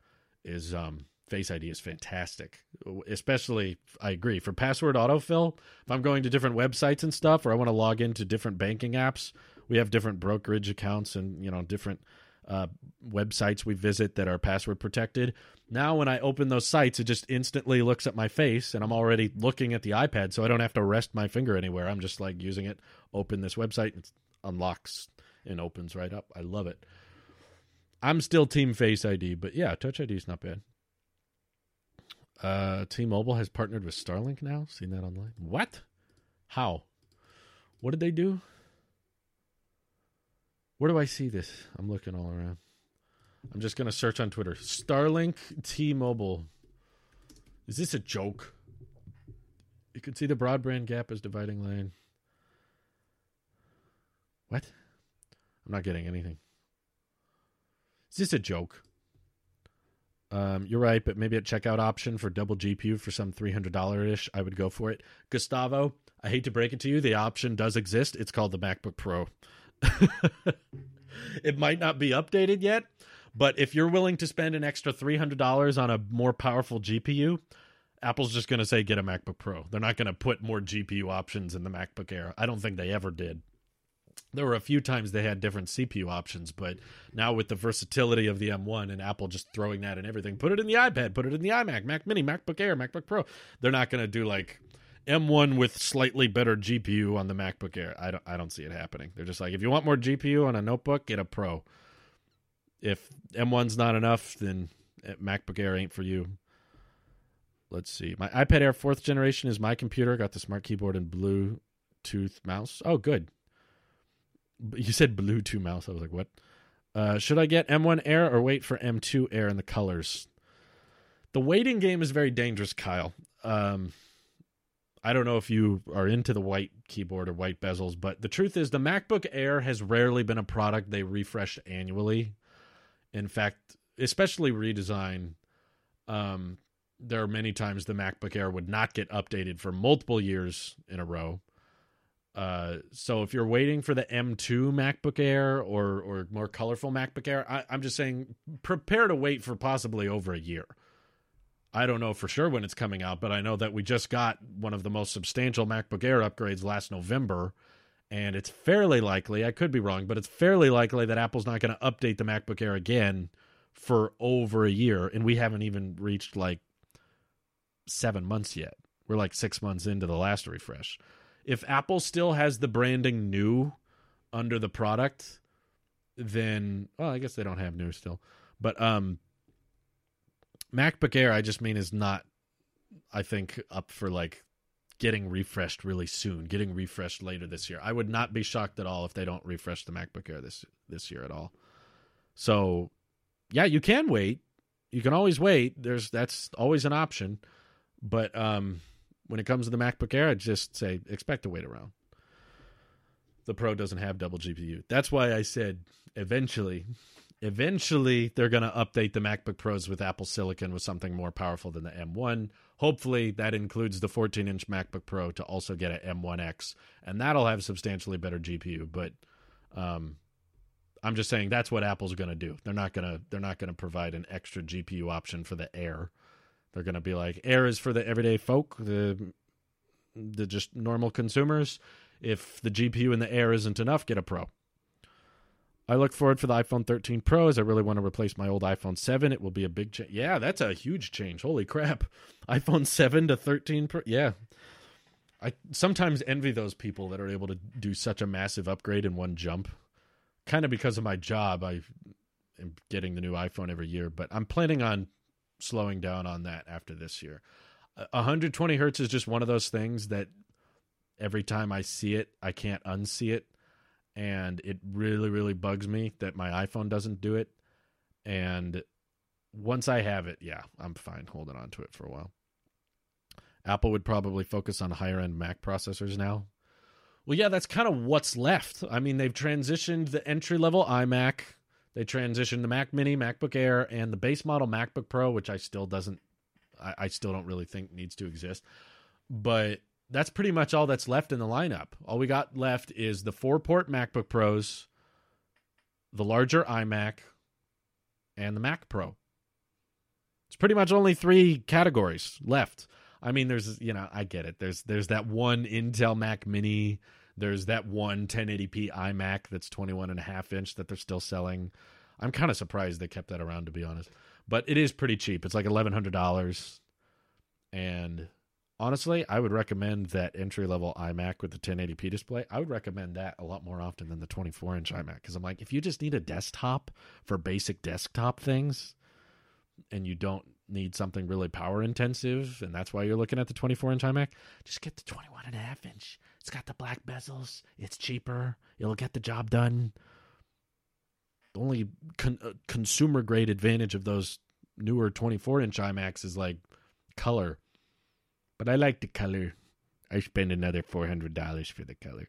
is um, Face ID is fantastic. Especially, I agree for password autofill. If I'm going to different websites and stuff, or I want to log into different banking apps, we have different brokerage accounts and you know different uh, websites we visit that are password protected. Now, when I open those sites, it just instantly looks at my face, and I'm already looking at the iPad, so I don't have to rest my finger anywhere. I'm just like using it. Open this website, it unlocks and opens right up. I love it. I'm still Team Face ID, but yeah, Touch ID is not bad. Uh, T-Mobile has partnered with Starlink now. Seen that online? What? How? What did they do? Where do I see this? I'm looking all around. I'm just gonna search on Twitter. Starlink T-Mobile. Is this a joke? You can see the broadband gap as dividing line. What? I'm not getting anything. Is this a joke? Um, you're right, but maybe a checkout option for double GPU for some $300 ish, I would go for it. Gustavo, I hate to break it to you, the option does exist. It's called the MacBook Pro. it might not be updated yet, but if you're willing to spend an extra $300 on a more powerful GPU, Apple's just going to say get a MacBook Pro. They're not going to put more GPU options in the MacBook Air. I don't think they ever did. There were a few times they had different CPU options, but now with the versatility of the M1 and Apple just throwing that in everything, put it in the iPad, put it in the iMac, Mac Mini, MacBook Air, MacBook Pro. They're not going to do like M1 with slightly better GPU on the MacBook Air. I don't I don't see it happening. They're just like if you want more GPU on a notebook, get a Pro. If M1's not enough, then MacBook Air ain't for you. Let's see. My iPad Air fourth generation is my computer. Got the smart keyboard and Bluetooth mouse. Oh, good. You said Bluetooth mouse. I was like, what? Uh, should I get M1 Air or wait for M2 Air in the colors? The waiting game is very dangerous, Kyle. Um, I don't know if you are into the white keyboard or white bezels, but the truth is the MacBook Air has rarely been a product they refresh annually. In fact, especially redesign, um, there are many times the MacBook Air would not get updated for multiple years in a row. Uh, so if you're waiting for the M2 MacBook Air or or more colorful MacBook Air, I, I'm just saying prepare to wait for possibly over a year. I don't know for sure when it's coming out, but I know that we just got one of the most substantial MacBook Air upgrades last November, and it's fairly likely, I could be wrong, but it's fairly likely that Apple's not going to update the MacBook Air again for over a year, and we haven't even reached like seven months yet. We're like six months into the last refresh. If Apple still has the branding new under the product, then well, I guess they don't have new still. But um MacBook Air, I just mean, is not, I think, up for like getting refreshed really soon, getting refreshed later this year. I would not be shocked at all if they don't refresh the MacBook Air this this year at all. So, yeah, you can wait. You can always wait. There's that's always an option. But um, when it comes to the MacBook Air, I just say expect to wait around. The Pro doesn't have double GPU. That's why I said eventually eventually they're going to update the MacBook Pros with Apple Silicon with something more powerful than the M1. Hopefully, that includes the 14 inch MacBook Pro to also get an M1X, and that'll have substantially better GPU. But um, I'm just saying that's what Apple's going to do. They're not going to they're not going to provide an extra GPU option for the Air. They're going to be like Air is for the everyday folk, the the just normal consumers. If the GPU in the Air isn't enough, get a Pro. I look forward for the iPhone 13 Pro as I really want to replace my old iPhone 7. It will be a big change. Yeah, that's a huge change. Holy crap. iPhone 7 to 13 Pro. Yeah. I sometimes envy those people that are able to do such a massive upgrade in one jump. Kind of because of my job, I am getting the new iPhone every year, but I'm planning on slowing down on that after this year. 120 hertz is just one of those things that every time I see it, I can't unsee it and it really really bugs me that my iphone doesn't do it. And once i have it yeah i'm fine holding on to it for a while. Apple would probably focus on higher end mac processors now. Well yeah that's kind of what's left. I mean they've transitioned the entry level imac. They transitioned the mac mini macbook air and the base model macbook pro which i still doesn't I, I still don't really think needs to exist. But that's pretty much all that's left in the lineup. All we got left is the four port MacBook Pros, the larger iMac, and the Mac Pro. It's pretty much only three categories left. I mean, there's you know, I get it. There's there's that one Intel Mac Mini. There's that one 1080p iMac that's 21 and a half inch that they're still selling. I'm kind of surprised they kept that around to be honest. But it is pretty cheap. It's like $1100 and honestly, I would recommend that entry level iMac with the 1080p display. I would recommend that a lot more often than the 24 inch iMac because I'm like, if you just need a desktop for basic desktop things, and you don't need something really power intensive, and that's why you're looking at the 24 inch iMac, just get the 21 and a half inch. It's got the black bezels. It's cheaper. It'll get the job done. The only con- uh, consumer grade advantage of those newer 24 inch iMacs is like color. But I like the color. I spend another $400 for the color.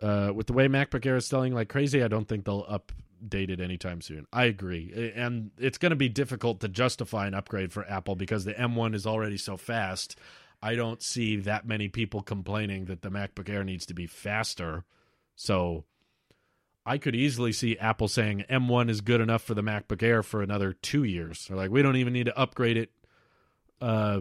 Uh, with the way MacBook Air is selling like crazy, I don't think they'll update it anytime soon. I agree. And it's going to be difficult to justify an upgrade for Apple because the M1 is already so fast. I don't see that many people complaining that the MacBook Air needs to be faster. So I could easily see Apple saying M1 is good enough for the MacBook Air for another two years. They're like, we don't even need to upgrade it uh,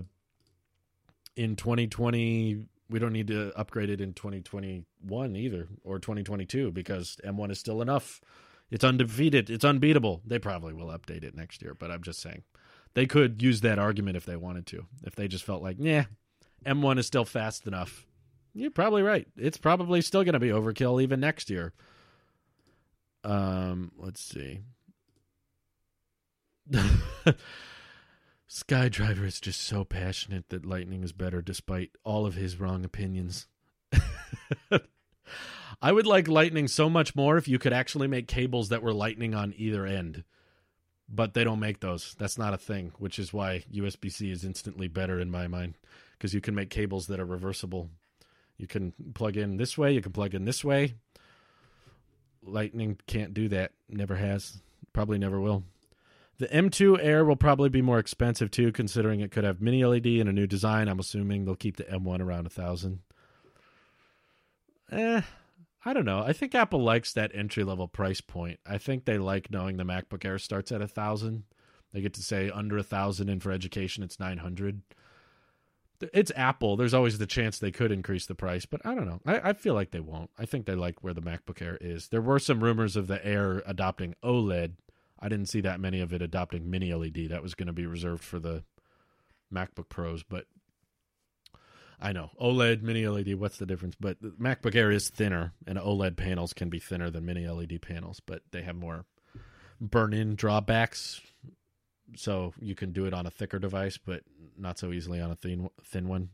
in 2020. We don't need to upgrade it in 2021 either or 2022 because M1 is still enough. It's undefeated. It's unbeatable. They probably will update it next year, but I'm just saying they could use that argument if they wanted to. If they just felt like, yeah, M1 is still fast enough. You're probably right. It's probably still going to be overkill even next year. Um, let's see. Skydriver is just so passionate that Lightning is better despite all of his wrong opinions. I would like Lightning so much more if you could actually make cables that were Lightning on either end. But they don't make those. That's not a thing, which is why USB C is instantly better in my mind because you can make cables that are reversible. You can plug in this way, you can plug in this way. Lightning can't do that. Never has. Probably never will. The M2 Air will probably be more expensive too, considering it could have mini LED and a new design. I'm assuming they'll keep the M1 around a thousand. Eh, I don't know. I think Apple likes that entry level price point. I think they like knowing the MacBook Air starts at a thousand. They get to say under a thousand, and for education, it's nine hundred. It's Apple. There's always the chance they could increase the price, but I don't know. I, I feel like they won't. I think they like where the MacBook Air is. There were some rumors of the Air adopting OLED. I didn't see that many of it adopting mini LED. That was going to be reserved for the MacBook Pros, but I know OLED, mini LED. What's the difference? But the MacBook Air is thinner, and OLED panels can be thinner than mini LED panels, but they have more burn-in drawbacks. So you can do it on a thicker device, but not so easily on a thin thin one.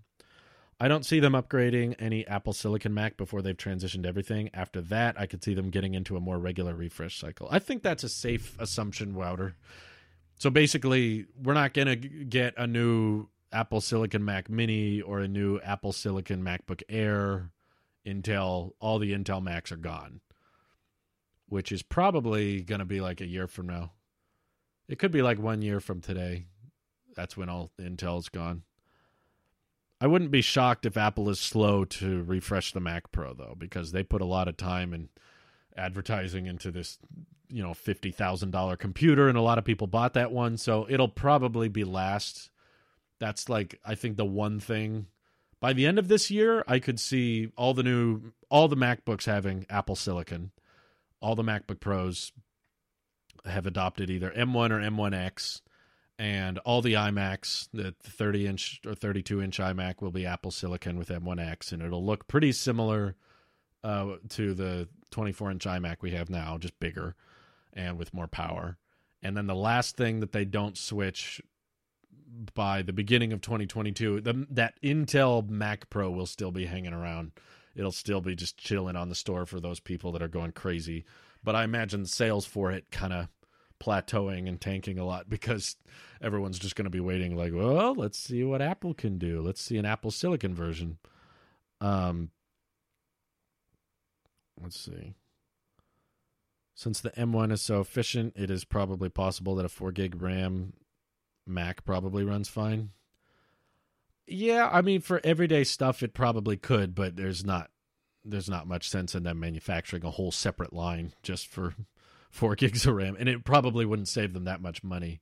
I don't see them upgrading any Apple Silicon Mac before they've transitioned everything. After that, I could see them getting into a more regular refresh cycle. I think that's a safe assumption, Wouter. So basically, we're not going to get a new Apple Silicon Mac Mini or a new Apple Silicon MacBook Air until all the Intel Macs are gone, which is probably going to be like a year from now. It could be like one year from today. That's when all Intel's gone. I wouldn't be shocked if Apple is slow to refresh the Mac Pro though, because they put a lot of time and advertising into this, you know, fifty thousand dollar computer, and a lot of people bought that one, so it'll probably be last. That's like I think the one thing. By the end of this year, I could see all the new all the MacBooks having Apple Silicon, all the MacBook Pros have adopted either M1 or M1X and all the iMacs, the 30 inch or 32 inch iMac will be Apple Silicon with M1X, and it'll look pretty similar uh, to the 24 inch iMac we have now, just bigger and with more power. And then the last thing that they don't switch by the beginning of 2022, the, that Intel Mac Pro will still be hanging around. It'll still be just chilling on the store for those people that are going crazy. But I imagine sales for it kind of plateauing and tanking a lot because everyone's just going to be waiting like well let's see what apple can do. Let's see an apple silicon version. Um let's see. Since the m1 is so efficient it is probably possible that a 4 gig ram mac probably runs fine. Yeah i mean for everyday stuff it probably could but there's not there's not much sense in them manufacturing a whole separate line just for four gigs of RAM, and it probably wouldn't save them that much money.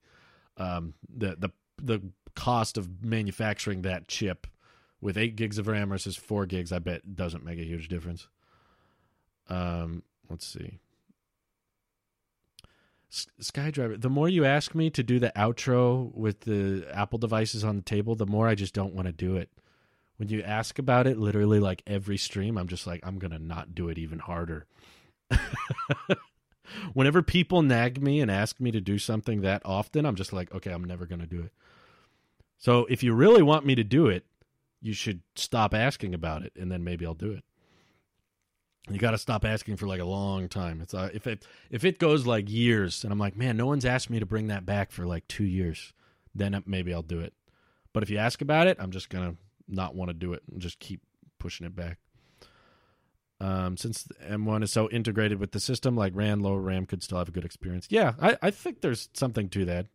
Um, the the the cost of manufacturing that chip with eight gigs of RAM versus four gigs, I bet doesn't make a huge difference. Um, let's see. S- SkyDriver. The more you ask me to do the outro with the Apple devices on the table, the more I just don't want to do it. When you ask about it, literally like every stream, I'm just like, I'm gonna not do it even harder. Whenever people nag me and ask me to do something that often, I'm just like, okay, I'm never gonna do it. So if you really want me to do it, you should stop asking about it, and then maybe I'll do it. You got to stop asking for like a long time. It's uh, if it if it goes like years, and I'm like, man, no one's asked me to bring that back for like two years, then maybe I'll do it. But if you ask about it, I'm just gonna not want to do it and just keep pushing it back. Um, since M1 is so integrated with the system, like RAM, lower RAM could still have a good experience. Yeah, I, I think there's something to that.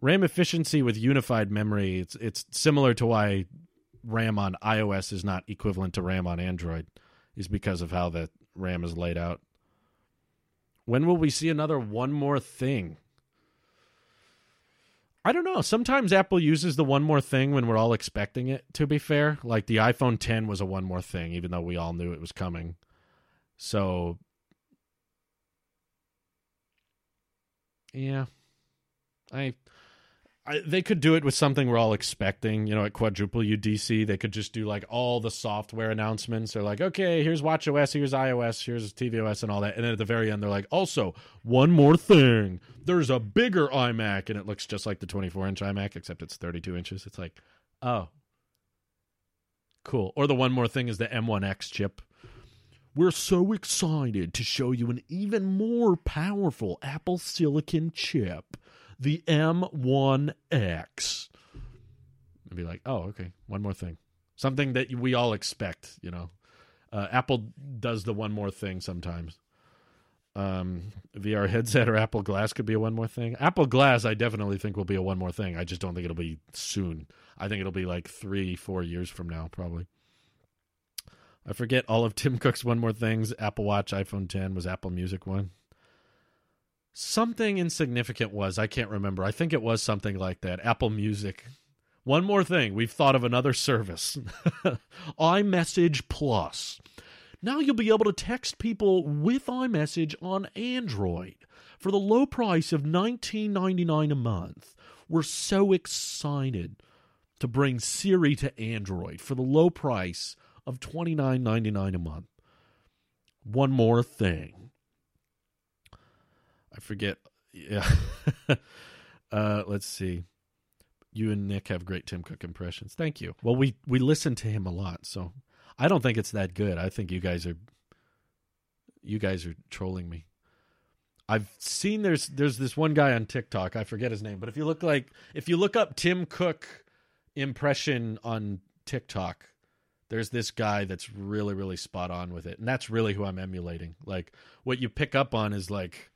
RAM efficiency with unified memory, it's it's similar to why RAM on iOS is not equivalent to RAM on Android, is because of how the RAM is laid out. When will we see another one more thing? I don't know. Sometimes Apple uses the one more thing when we're all expecting it, to be fair. Like the iPhone 10 was a one more thing, even though we all knew it was coming. So, yeah. I They could do it with something we're all expecting. You know, at Quadruple UDC, they could just do like all the software announcements. They're like, okay, here's WatchOS, here's iOS, here's tvOS, and all that. And then at the very end, they're like, also, one more thing. There's a bigger iMac, and it looks just like the 24 inch iMac, except it's 32 inches. It's like, oh, cool. Or the one more thing is the M1X chip. We're so excited to show you an even more powerful Apple Silicon chip the M1X. And be like, oh, okay, one more thing. Something that we all expect, you know. Uh, Apple does the one more thing sometimes. Um, VR headset or Apple Glass could be a one more thing. Apple Glass, I definitely think will be a one more thing. I just don't think it'll be soon. I think it'll be like three, four years from now, probably. I forget all of Tim Cook's one more things. Apple Watch, iPhone 10 was Apple Music one something insignificant was. I can't remember. I think it was something like that. Apple Music. One more thing. We've thought of another service iMessage Plus. Now you'll be able to text people with iMessage on Android for the low price of $19.99 a month. We're so excited to bring Siri to Android for the low price of $29.99 a month. One more thing. I forget. Yeah. uh, let's see. You and Nick have great Tim Cook impressions. Thank you. Well, we we listen to him a lot, so I don't think it's that good. I think you guys are you guys are trolling me. I've seen there's there's this one guy on TikTok. I forget his name, but if you look like if you look up Tim Cook impression on TikTok, there's this guy that's really really spot on with it, and that's really who I'm emulating. Like what you pick up on is like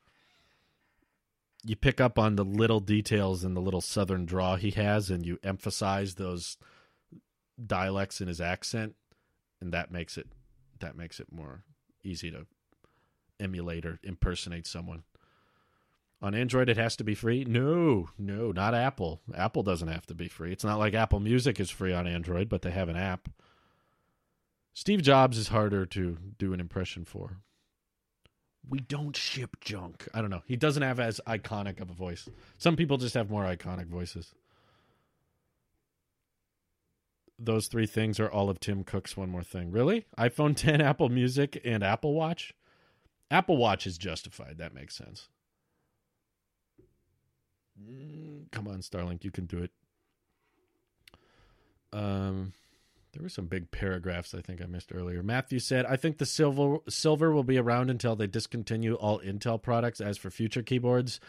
you pick up on the little details and the little southern draw he has and you emphasize those dialects in his accent and that makes it that makes it more easy to emulate or impersonate someone. On android it has to be free? No no not apple. Apple doesn't have to be free. It's not like apple music is free on android but they have an app. Steve jobs is harder to do an impression for we don't ship junk. I don't know. He doesn't have as iconic of a voice. Some people just have more iconic voices. Those three things are all of Tim Cook's one more thing. Really? iPhone 10, Apple Music, and Apple Watch? Apple Watch is justified. That makes sense. Mm, come on, Starlink, you can do it. Um there were some big paragraphs I think I missed earlier. Matthew said, "I think the silver silver will be around until they discontinue all Intel products. As for future keyboards,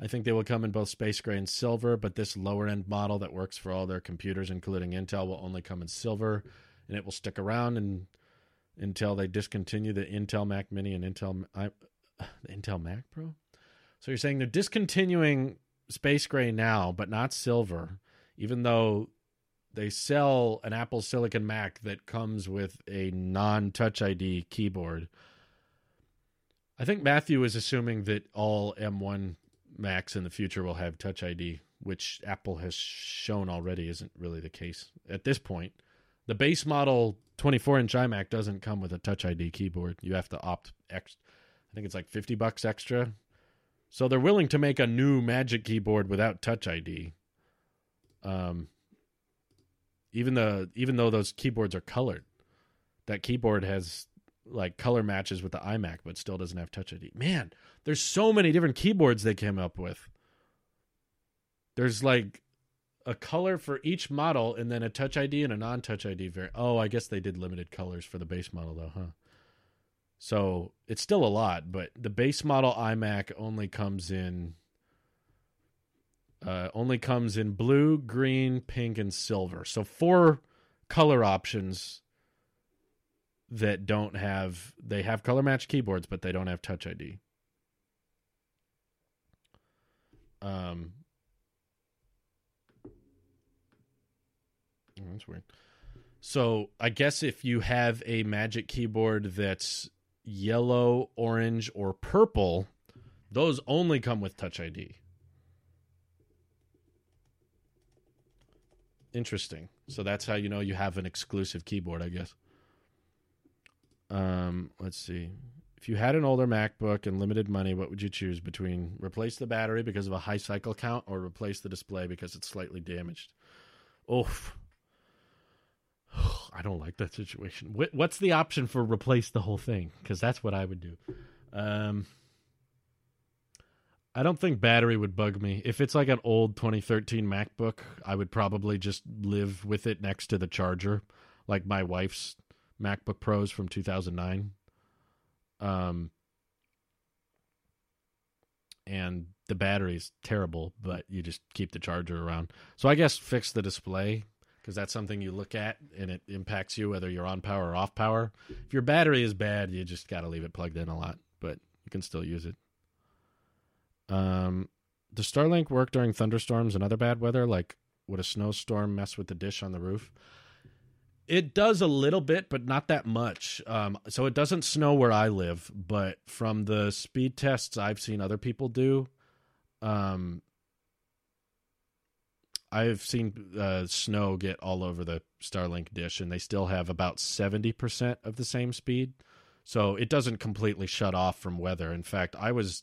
I think they will come in both space gray and silver, but this lower end model that works for all their computers, including Intel, will only come in silver, and it will stick around and until they discontinue the Intel Mac Mini and Intel I, Intel Mac Pro. So you're saying they're discontinuing space gray now, but not silver, even though they sell an Apple Silicon Mac that comes with a non Touch ID keyboard. I think Matthew is assuming that all M1 Macs in the future will have Touch ID, which Apple has shown already isn't really the case at this point. The base model 24 inch iMac doesn't come with a Touch ID keyboard. You have to opt X. I think it's like 50 bucks extra. So they're willing to make a new Magic keyboard without Touch ID. Um, even the even though those keyboards are colored, that keyboard has like color matches with the iMac, but still doesn't have Touch ID. Man, there's so many different keyboards they came up with. There's like a color for each model, and then a Touch ID and a non-Touch ID variant. Oh, I guess they did limited colors for the base model though, huh? So it's still a lot, but the base model iMac only comes in uh, only comes in blue, green, pink, and silver. So four color options that don't have they have color match keyboards, but they don't have Touch ID. Um, oh, that's weird. So I guess if you have a Magic keyboard that's yellow, orange, or purple, those only come with Touch ID. Interesting. So that's how you know you have an exclusive keyboard, I guess. Um, let's see. If you had an older MacBook and limited money, what would you choose between replace the battery because of a high cycle count or replace the display because it's slightly damaged? Oof. I don't like that situation. What's the option for replace the whole thing? Because that's what I would do. Um, I don't think battery would bug me. If it's like an old 2013 MacBook, I would probably just live with it next to the charger, like my wife's MacBook Pros from 2009. Um, and the battery's terrible, but you just keep the charger around. So I guess fix the display because that's something you look at and it impacts you whether you're on power or off power. If your battery is bad, you just got to leave it plugged in a lot, but you can still use it. Um, does Starlink work during thunderstorms and other bad weather? Like, would a snowstorm mess with the dish on the roof? It does a little bit, but not that much. Um, so it doesn't snow where I live, but from the speed tests I've seen other people do, um, I've seen uh, snow get all over the Starlink dish, and they still have about 70% of the same speed. So it doesn't completely shut off from weather. In fact, I was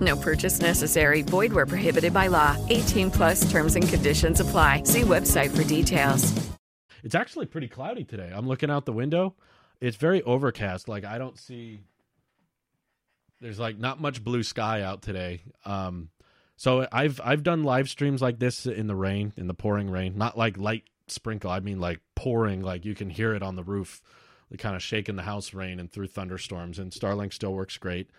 No purchase necessary. Void where prohibited by law. 18 plus terms and conditions apply. See website for details. It's actually pretty cloudy today. I'm looking out the window it's very overcast. Like I don't see there's like not much blue sky out today. Um so I've I've done live streams like this in the rain, in the pouring rain, not like light sprinkle. I mean like pouring, like you can hear it on the roof, kind of shaking the house rain and through thunderstorms. And Starlink still works great.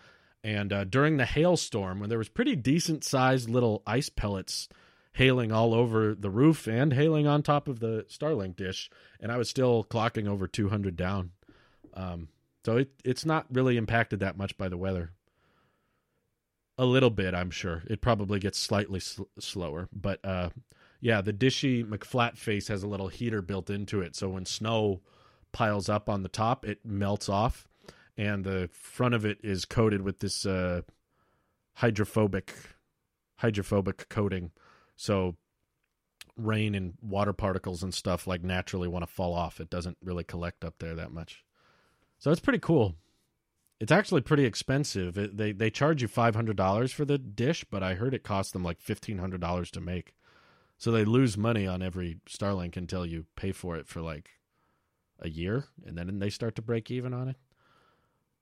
And uh, during the hailstorm, when there was pretty decent sized little ice pellets hailing all over the roof and hailing on top of the Starlink dish, and I was still clocking over 200 down. Um, so it it's not really impacted that much by the weather. A little bit, I'm sure. It probably gets slightly sl- slower, but uh, yeah, the Dishy McFlatface has a little heater built into it, so when snow piles up on the top, it melts off, and the front of it is coated with this uh, hydrophobic hydrophobic coating. So rain and water particles and stuff like naturally want to fall off. It doesn't really collect up there that much. So it's pretty cool. It's actually pretty expensive. It, they they charge you five hundred dollars for the dish, but I heard it cost them like fifteen hundred dollars to make. So they lose money on every Starlink until you pay for it for like a year, and then they start to break even on it.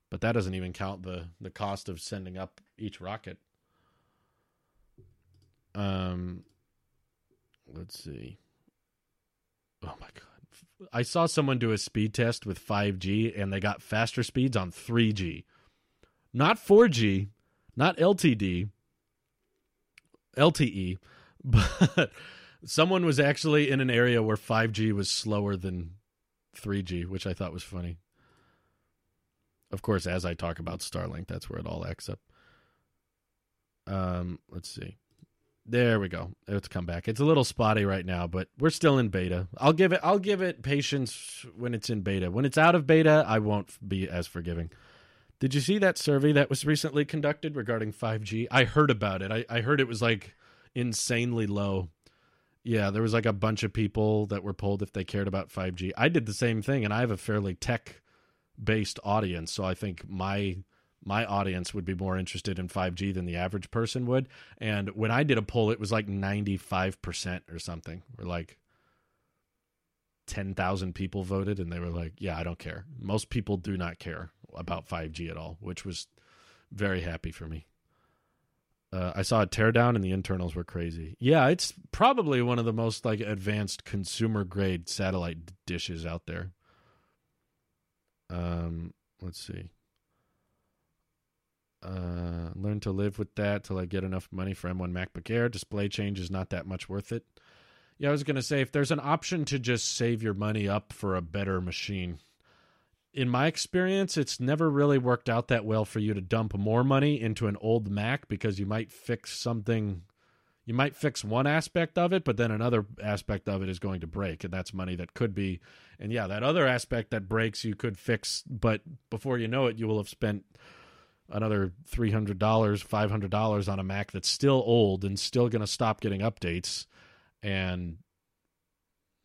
But that doesn't even count the the cost of sending up each rocket. Um, let's see. Oh my god. I saw someone do a speed test with 5G and they got faster speeds on 3G. Not 4G, not LTD, LTE, but someone was actually in an area where 5G was slower than 3G, which I thought was funny. Of course, as I talk about Starlink, that's where it all acts up. Um, let's see. There we go. It's come back. It's a little spotty right now, but we're still in beta. I'll give it. I'll give it patience when it's in beta. When it's out of beta, I won't be as forgiving. Did you see that survey that was recently conducted regarding 5G? I heard about it. I, I heard it was like insanely low. Yeah, there was like a bunch of people that were polled if they cared about 5G. I did the same thing, and I have a fairly tech based audience, so I think my my audience would be more interested in 5G than the average person would. And when I did a poll, it was like 95% or something. Or like 10,000 people voted, and they were like, yeah, I don't care. Most people do not care about 5G at all, which was very happy for me. Uh, I saw a teardown, and the internals were crazy. Yeah, it's probably one of the most like advanced consumer grade satellite dishes out there. Um, let's see uh, learn to live with that till I get enough money for M1 MacBook Air. Display change is not that much worth it. Yeah, I was going to say if there's an option to just save your money up for a better machine, in my experience, it's never really worked out that well for you to dump more money into an old Mac because you might fix something. You might fix one aspect of it, but then another aspect of it is going to break, and that's money that could be. And yeah, that other aspect that breaks, you could fix, but before you know it, you will have spent another $300 $500 on a mac that's still old and still going to stop getting updates and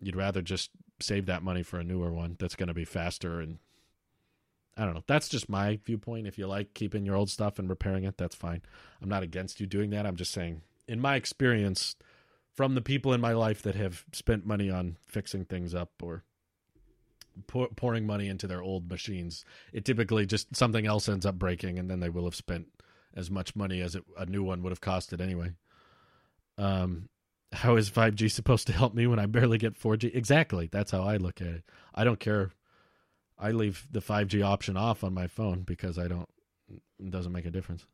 you'd rather just save that money for a newer one that's going to be faster and I don't know. That's just my viewpoint. If you like keeping your old stuff and repairing it, that's fine. I'm not against you doing that. I'm just saying, in my experience, from the people in my life that have spent money on fixing things up or pour, pouring money into their old machines. It typically just something else ends up breaking, and then they will have spent as much money as it, a new one would have costed anyway. Um, how is 5G supposed to help me when I barely get 4G? Exactly. That's how I look at it. I don't care. I leave the 5G option off on my phone because I don't. It doesn't make a difference.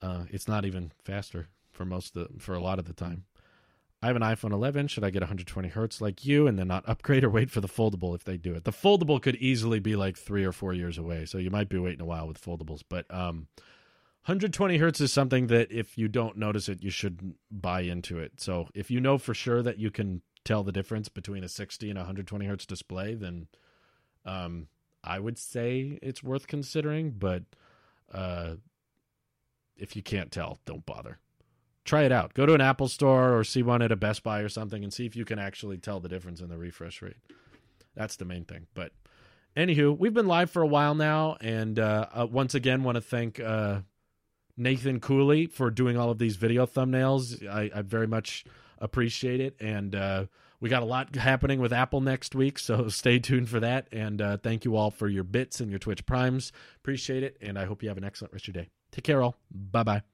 Uh, it's not even faster for most of the, for a lot of the time. I have an iPhone 11. Should I get 120 hertz like you and then not upgrade or wait for the foldable if they do it? The foldable could easily be like three or four years away, so you might be waiting a while with foldables. But um, 120 hertz is something that if you don't notice it, you shouldn't buy into it. So if you know for sure that you can tell the difference between a 60 and 120 hertz display, then um, I would say it's worth considering. But uh, if you can't tell, don't bother try it out. Go to an Apple store or see one at a Best Buy or something and see if you can actually tell the difference in the refresh rate. That's the main thing. But anywho, we've been live for a while now, and uh, uh, once again, want to thank uh, Nathan Cooley for doing all of these video thumbnails. I, I very much appreciate it, and uh, we got a lot happening with Apple next week, so stay tuned for that. And uh, thank you all for your bits and your Twitch primes. Appreciate it, and I hope you have an excellent rest of your day. Take care, all. Bye bye.